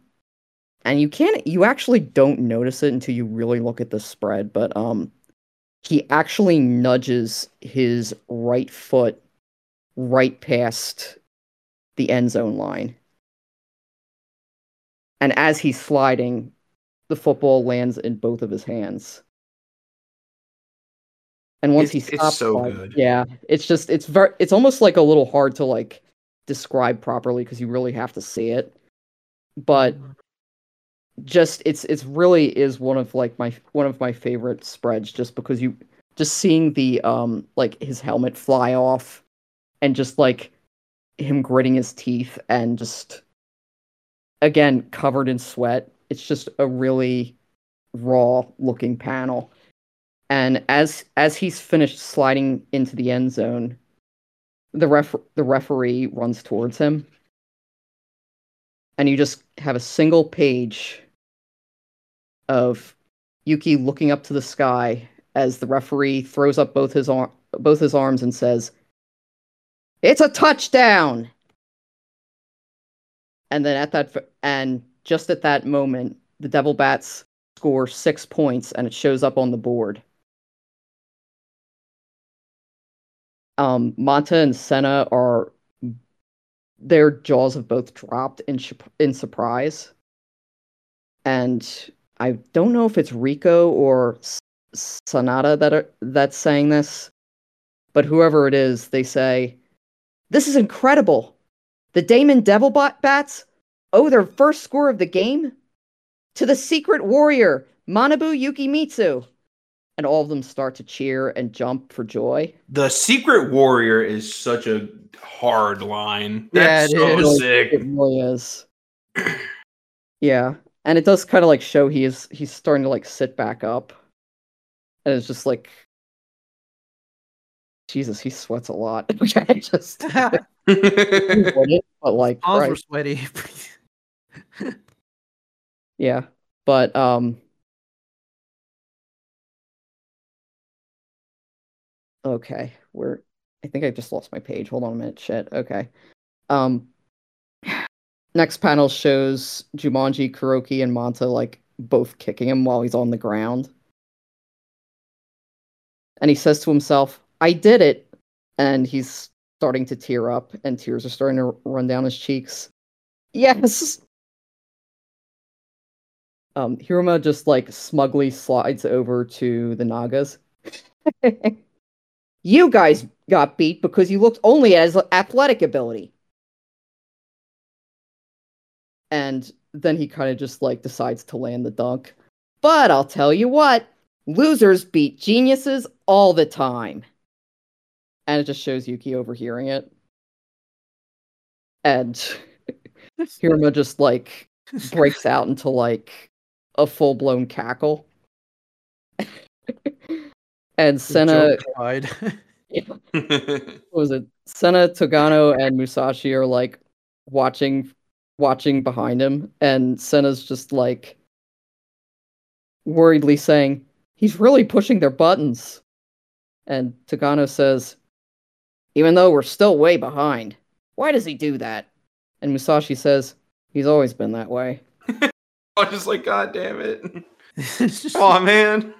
Speaker 3: and you can't you actually don't notice it until you really look at the spread but um he actually nudges his right foot right past the end zone line. And as he's sliding, the football lands in both of his hands. And once
Speaker 1: it's,
Speaker 3: he stops,
Speaker 1: it's so good.
Speaker 3: Yeah, it's just it's very it's almost like a little hard to like describe properly because you really have to see it. But just it's it's really is one of like my one of my favorite spreads just because you just seeing the um like his helmet fly off and just like him gritting his teeth and just again covered in sweat. It's just a really raw looking panel. And as as he's finished sliding into the end zone the ref the referee runs towards him. And you just have a single page of Yuki looking up to the sky as the referee throws up both his ar- both his arms and says, "It's a touchdown!" And then at that and just at that moment, the Devil Bats score six points, and it shows up on the board. Um, Monta and Sena are their jaws have both dropped in sh- in surprise, and I don't know if it's Rico or Sonata that are that's saying this, but whoever it is, they say, "This is incredible. The Deimon Devil Bat- Bats owe their first score of the game to the Secret Warrior Manabu Yukimitsu." And all of them start to cheer and jump for joy.
Speaker 1: The secret warrior is such a hard line.
Speaker 2: Yeah,
Speaker 1: That's
Speaker 2: it
Speaker 1: so
Speaker 2: is.
Speaker 1: sick.
Speaker 3: It really is. yeah, and it does kind of like show he is he's starting to like sit back up, and it's just like, Jesus, he sweats a lot. okay, just he but like,
Speaker 2: Palms were sweaty.
Speaker 3: yeah, but um. Okay, we're. I think I just lost my page. Hold on a minute. Shit. Okay. Um. Next panel shows Jumonji, Kuroki, and Monta like both kicking him while he's on the ground. And he says to himself, I did it. And he's starting to tear up, and tears are starting to run down his cheeks. Yes. Um, Hiruma just like smugly slides over to the Nagas. you guys got beat because you looked only at his athletic ability. And then he kind of just like decides to land the dunk. But I'll tell you what, losers beat geniuses all the time. And it just shows Yuki overhearing it. And Hiruma just like breaks out into like a full blown cackle. and
Speaker 2: Sena died.
Speaker 3: what was it Sena, Togano, and Musashi are like watching watching behind him, and Sena's just like worriedly saying, He's really pushing their buttons. And Togano says, Even though we're still way behind, why does he do that? And Musashi says, He's always been that way.
Speaker 1: I was just like, God damn it. Oh man.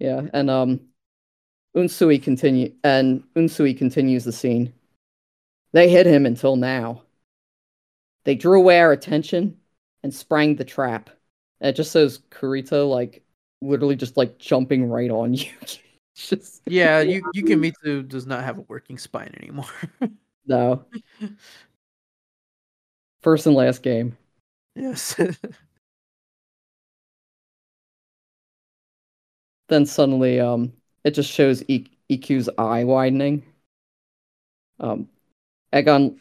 Speaker 3: Yeah, and um Unsui continue and Unsui continues the scene. They hit him until now. They drew away our attention and sprang the trap. And it just says Kurita like literally just like jumping right on you. Just
Speaker 2: yeah, you Yukimitsu does not have a working spine anymore.
Speaker 3: no. First and last game.
Speaker 2: yes.
Speaker 3: Then suddenly um it just shows e- Ikkyu's eye widening. Um Agon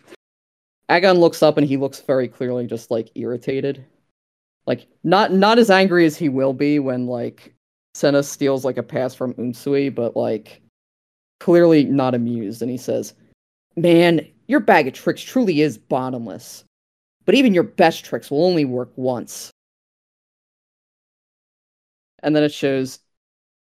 Speaker 3: Agon looks up and he looks very clearly just like irritated. Like not not as angry as he will be when like Sena steals like a pass from Unsui, but like clearly not amused and he says, "Man, your bag of tricks truly is bottomless. But even your best tricks will only work once." And then it shows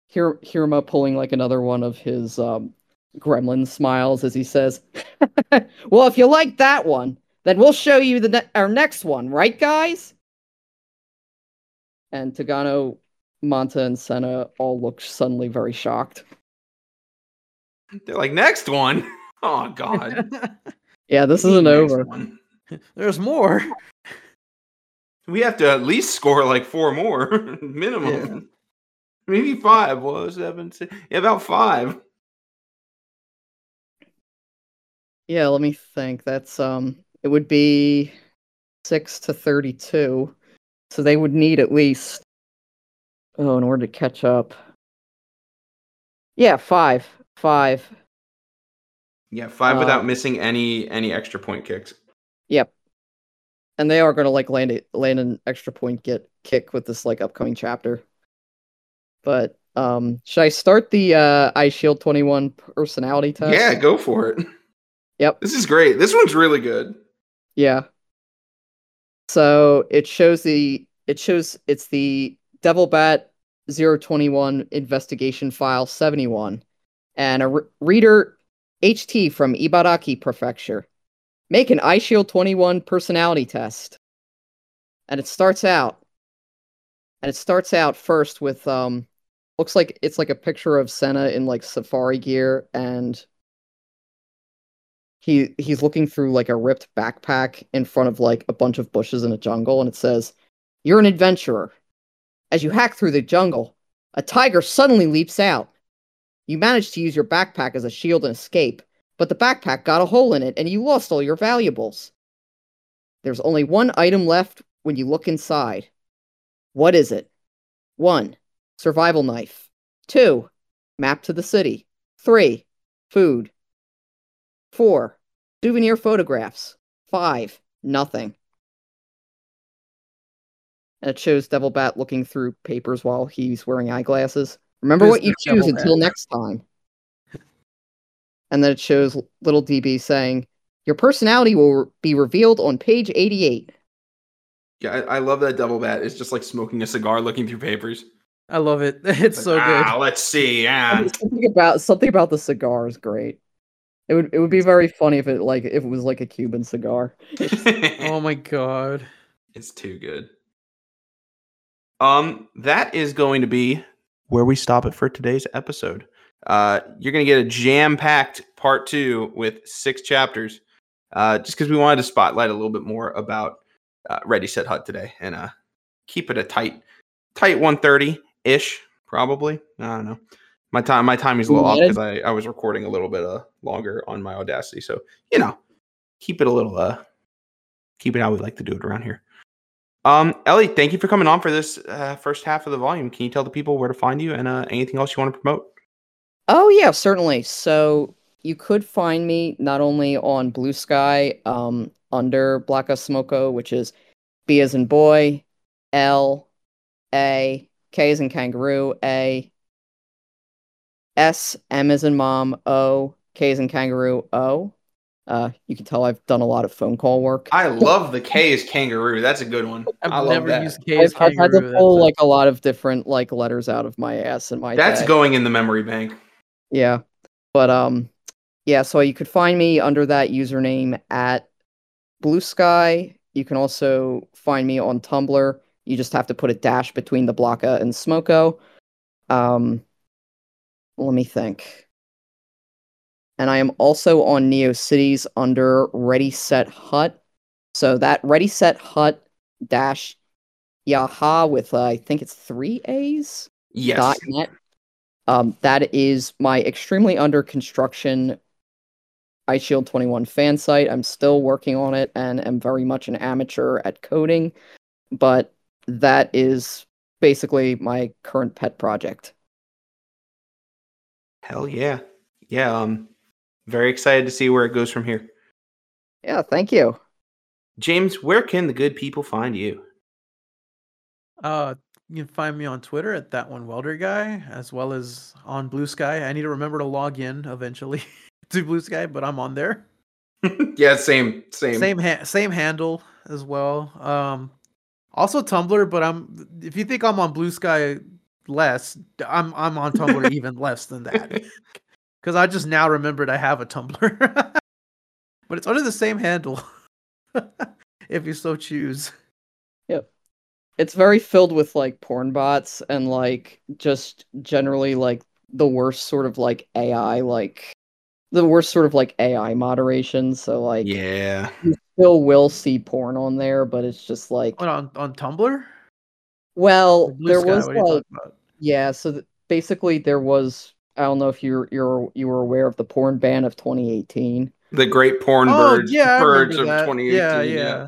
Speaker 3: Hir- Hiruma pulling like another one of his um, gremlin smiles as he says, "Well, if you like that one, then we'll show you the ne- our next one, right, guys?" And Togano, Monta, and Sena all look suddenly very shocked.
Speaker 1: They're like, next one. Oh god.
Speaker 3: Yeah, this isn't over.
Speaker 1: one.
Speaker 2: There's more.
Speaker 1: We have to at least score like four more minimum. Maybe five. Well, seven, six. Yeah, about five.
Speaker 3: Yeah, let me think. That's um it would be 6 to 32. So they would need at least oh, in order to catch up. Yeah, 5. 5.
Speaker 1: Yeah, five without
Speaker 3: Uh,
Speaker 1: missing any any extra point kicks.
Speaker 3: Yep. And they are going to like land it, land an extra point get kick with this like upcoming chapter. But um should I start the uh Eyeshield 21 personality test?
Speaker 1: Yeah, go for it.
Speaker 3: Yep.
Speaker 1: This is great. This one's really good.
Speaker 3: Yeah. So it shows the it shows it's the Devil Bat 021 investigation file 71 and a re- reader HT from Ibaraki Prefecture. Make an Eyeshield 21 personality test. And it starts out and it starts out first with um looks like it's like a picture of Sena in like safari gear and he he's looking through like a ripped backpack in front of like a bunch of bushes in a jungle and it says you're an adventurer. As you hack through the jungle a tiger suddenly leaps out. You manage to use your backpack as a shield and escape but the backpack got a hole in it and you lost all your valuables. There's only one item left when you look inside. What is it? 1 survival knife. 2 map to the city. 3 food Four, souvenir photographs. Five, nothing. And it shows Devil Bat looking through papers while he's wearing eyeglasses. Remember what you choose
Speaker 2: Devil
Speaker 3: until
Speaker 2: Bat.
Speaker 3: next time. And then it shows little DB saying, Your personality will re- be revealed on page 88.
Speaker 1: Yeah, I, I love that Devil Bat. It's just like smoking a cigar, looking through papers.
Speaker 2: I love it. It's
Speaker 1: Like,
Speaker 2: so
Speaker 1: ah,
Speaker 2: good.
Speaker 1: let's see. Ah.
Speaker 3: Something about something about the cigar is great. It would it would be very funny if it like if it was like a Cuban cigar.
Speaker 2: Oh my god.
Speaker 1: It's too good. Um, that is going to be where we stop it for today's episode. Uh, you're going to get a jam-packed part two with six chapters. Uh, just because we wanted to spotlight a little bit more about uh, Ready Set Hut today, and uh, keep it a tight, tight 130 ish, probably. I don't know. My time, my timing's a little off because I, I was recording a little bit uh, longer on my Audacity, so you know, keep it a little uh, keep it how we like to do it around here. Um, Elly, thank you for coming on for this uh, first half of the volume. Can you tell the people where to find you and uh, anything else you want to promote?
Speaker 3: Oh yeah, certainly. So you could find me not only on Bluesky, um, under Blakasmoko, which is B as in boy, L, A, K as in kangaroo, A, S, M as in mom, O, K as in kangaroo, O. Uh, you can tell I've done a lot of phone call work.
Speaker 1: I love the K is kangaroo. That's a good one.
Speaker 2: I've
Speaker 1: I love
Speaker 2: never
Speaker 1: that.
Speaker 2: used K is
Speaker 3: I've, I've had to pull
Speaker 2: a-
Speaker 3: like a lot of different like letters out of my ass and my
Speaker 1: That's
Speaker 3: day.
Speaker 1: going in the memory bank.
Speaker 3: Yeah. But um yeah, so you could find me under that username at Bluesky. You can also find me on Tumblr. You just have to put a dash between the Blaka and Smoko. Um let me think. And I am also on NeoCities under Ready Set Hut. So that Ready Set Hut dash Yaha with uh, I think it's three A's
Speaker 1: Yes.
Speaker 3: dot net. Um, that is my extremely under construction Eyeshield 21 fan site. I'm still working on it and am very much an amateur at coding, but that is basically my current pet project.
Speaker 1: Hell yeah. Yeah. Um, very excited to see where it goes from here.
Speaker 3: Yeah, thank you.
Speaker 1: James, where can the good people find you?
Speaker 2: Uh, you can find me on Twitter at that one welder guy, as well as on Bluesky. I need to remember to log in eventually to Bluesky, but I'm on there.
Speaker 1: yeah, same, same.
Speaker 2: Same ha- same handle as well. Um, also Tumblr, but I'm if you think I'm on Bluesky less, I'm I'm on Tumblr even less than that because I just now remembered I have a Tumblr, but it's under the same handle if you so choose.
Speaker 3: Yep, it's very filled with like porn bots and like just generally like the worst sort of like AI like the worst sort of like AI moderation. So like
Speaker 1: yeah.
Speaker 3: still will see porn on there, but it's just like
Speaker 2: What, on on Tumblr?
Speaker 3: well,
Speaker 2: Or
Speaker 3: there
Speaker 2: Sky?
Speaker 3: was
Speaker 2: What are you
Speaker 3: like yeah, so th- basically there was I don't know if you're you're you were aware of the porn ban of 2018.
Speaker 1: The great porn
Speaker 2: Oh,
Speaker 1: birds,
Speaker 2: yeah,
Speaker 1: birds of
Speaker 2: that.
Speaker 1: 2018.
Speaker 2: Yeah, yeah.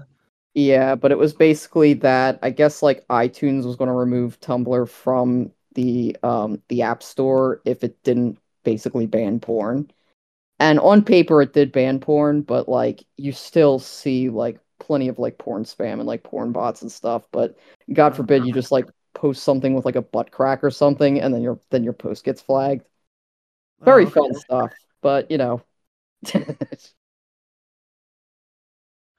Speaker 3: Yeah, but it was basically that I guess like iTunes was going to remove Tumblr from the um the App Store if it didn't basically ban porn. And on paper it did ban porn, but like you still see like plenty of like porn spam and like porn bots and stuff, but God forbid you just like post something with like a butt crack or something and then your then your post gets flagged. Very
Speaker 2: Oh,
Speaker 3: fun stuff, but you know.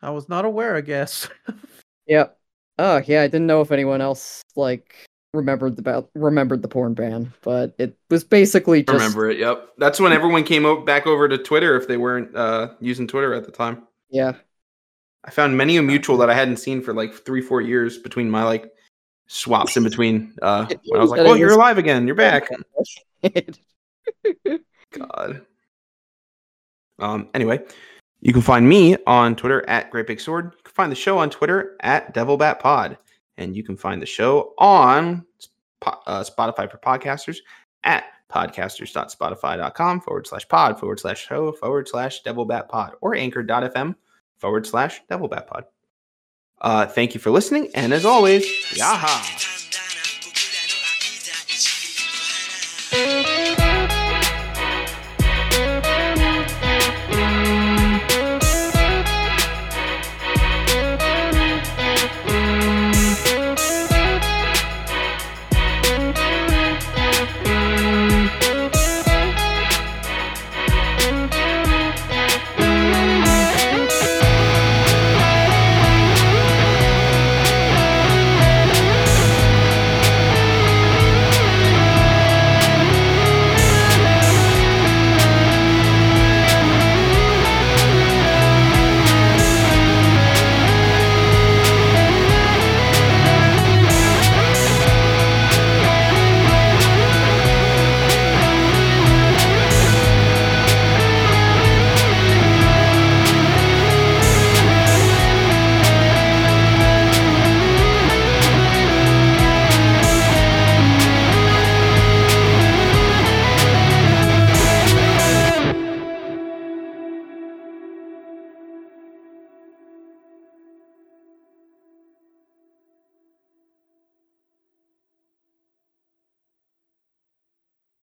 Speaker 2: I was not aware, I guess.
Speaker 3: Yep. Oh yeah, I didn't know if anyone else like remembered about remembered the porn ban, but it was basically just
Speaker 1: remember it. Yep. That's when everyone came o- back over to Twitter if they weren't uh, using Twitter at the time.
Speaker 3: yeah.
Speaker 1: I found many a mutual that I hadn't seen for like three, four years between my like swaps in between. Uh, when I was like, "Oh, you're alive again. You're back." God. Um. Anyway, you can find me on Twitter at Great Big Sword. You can find the show on Twitter at Devilbat Pod, and you can find the show on uh, Spotify for podcasters at podcasters.spotify.com forward slash pod forward slash show forward slash Devilbat Pod or anchor.fm forward slash Devilbat Pod. Uh, thank you for listening, and as always, yaha.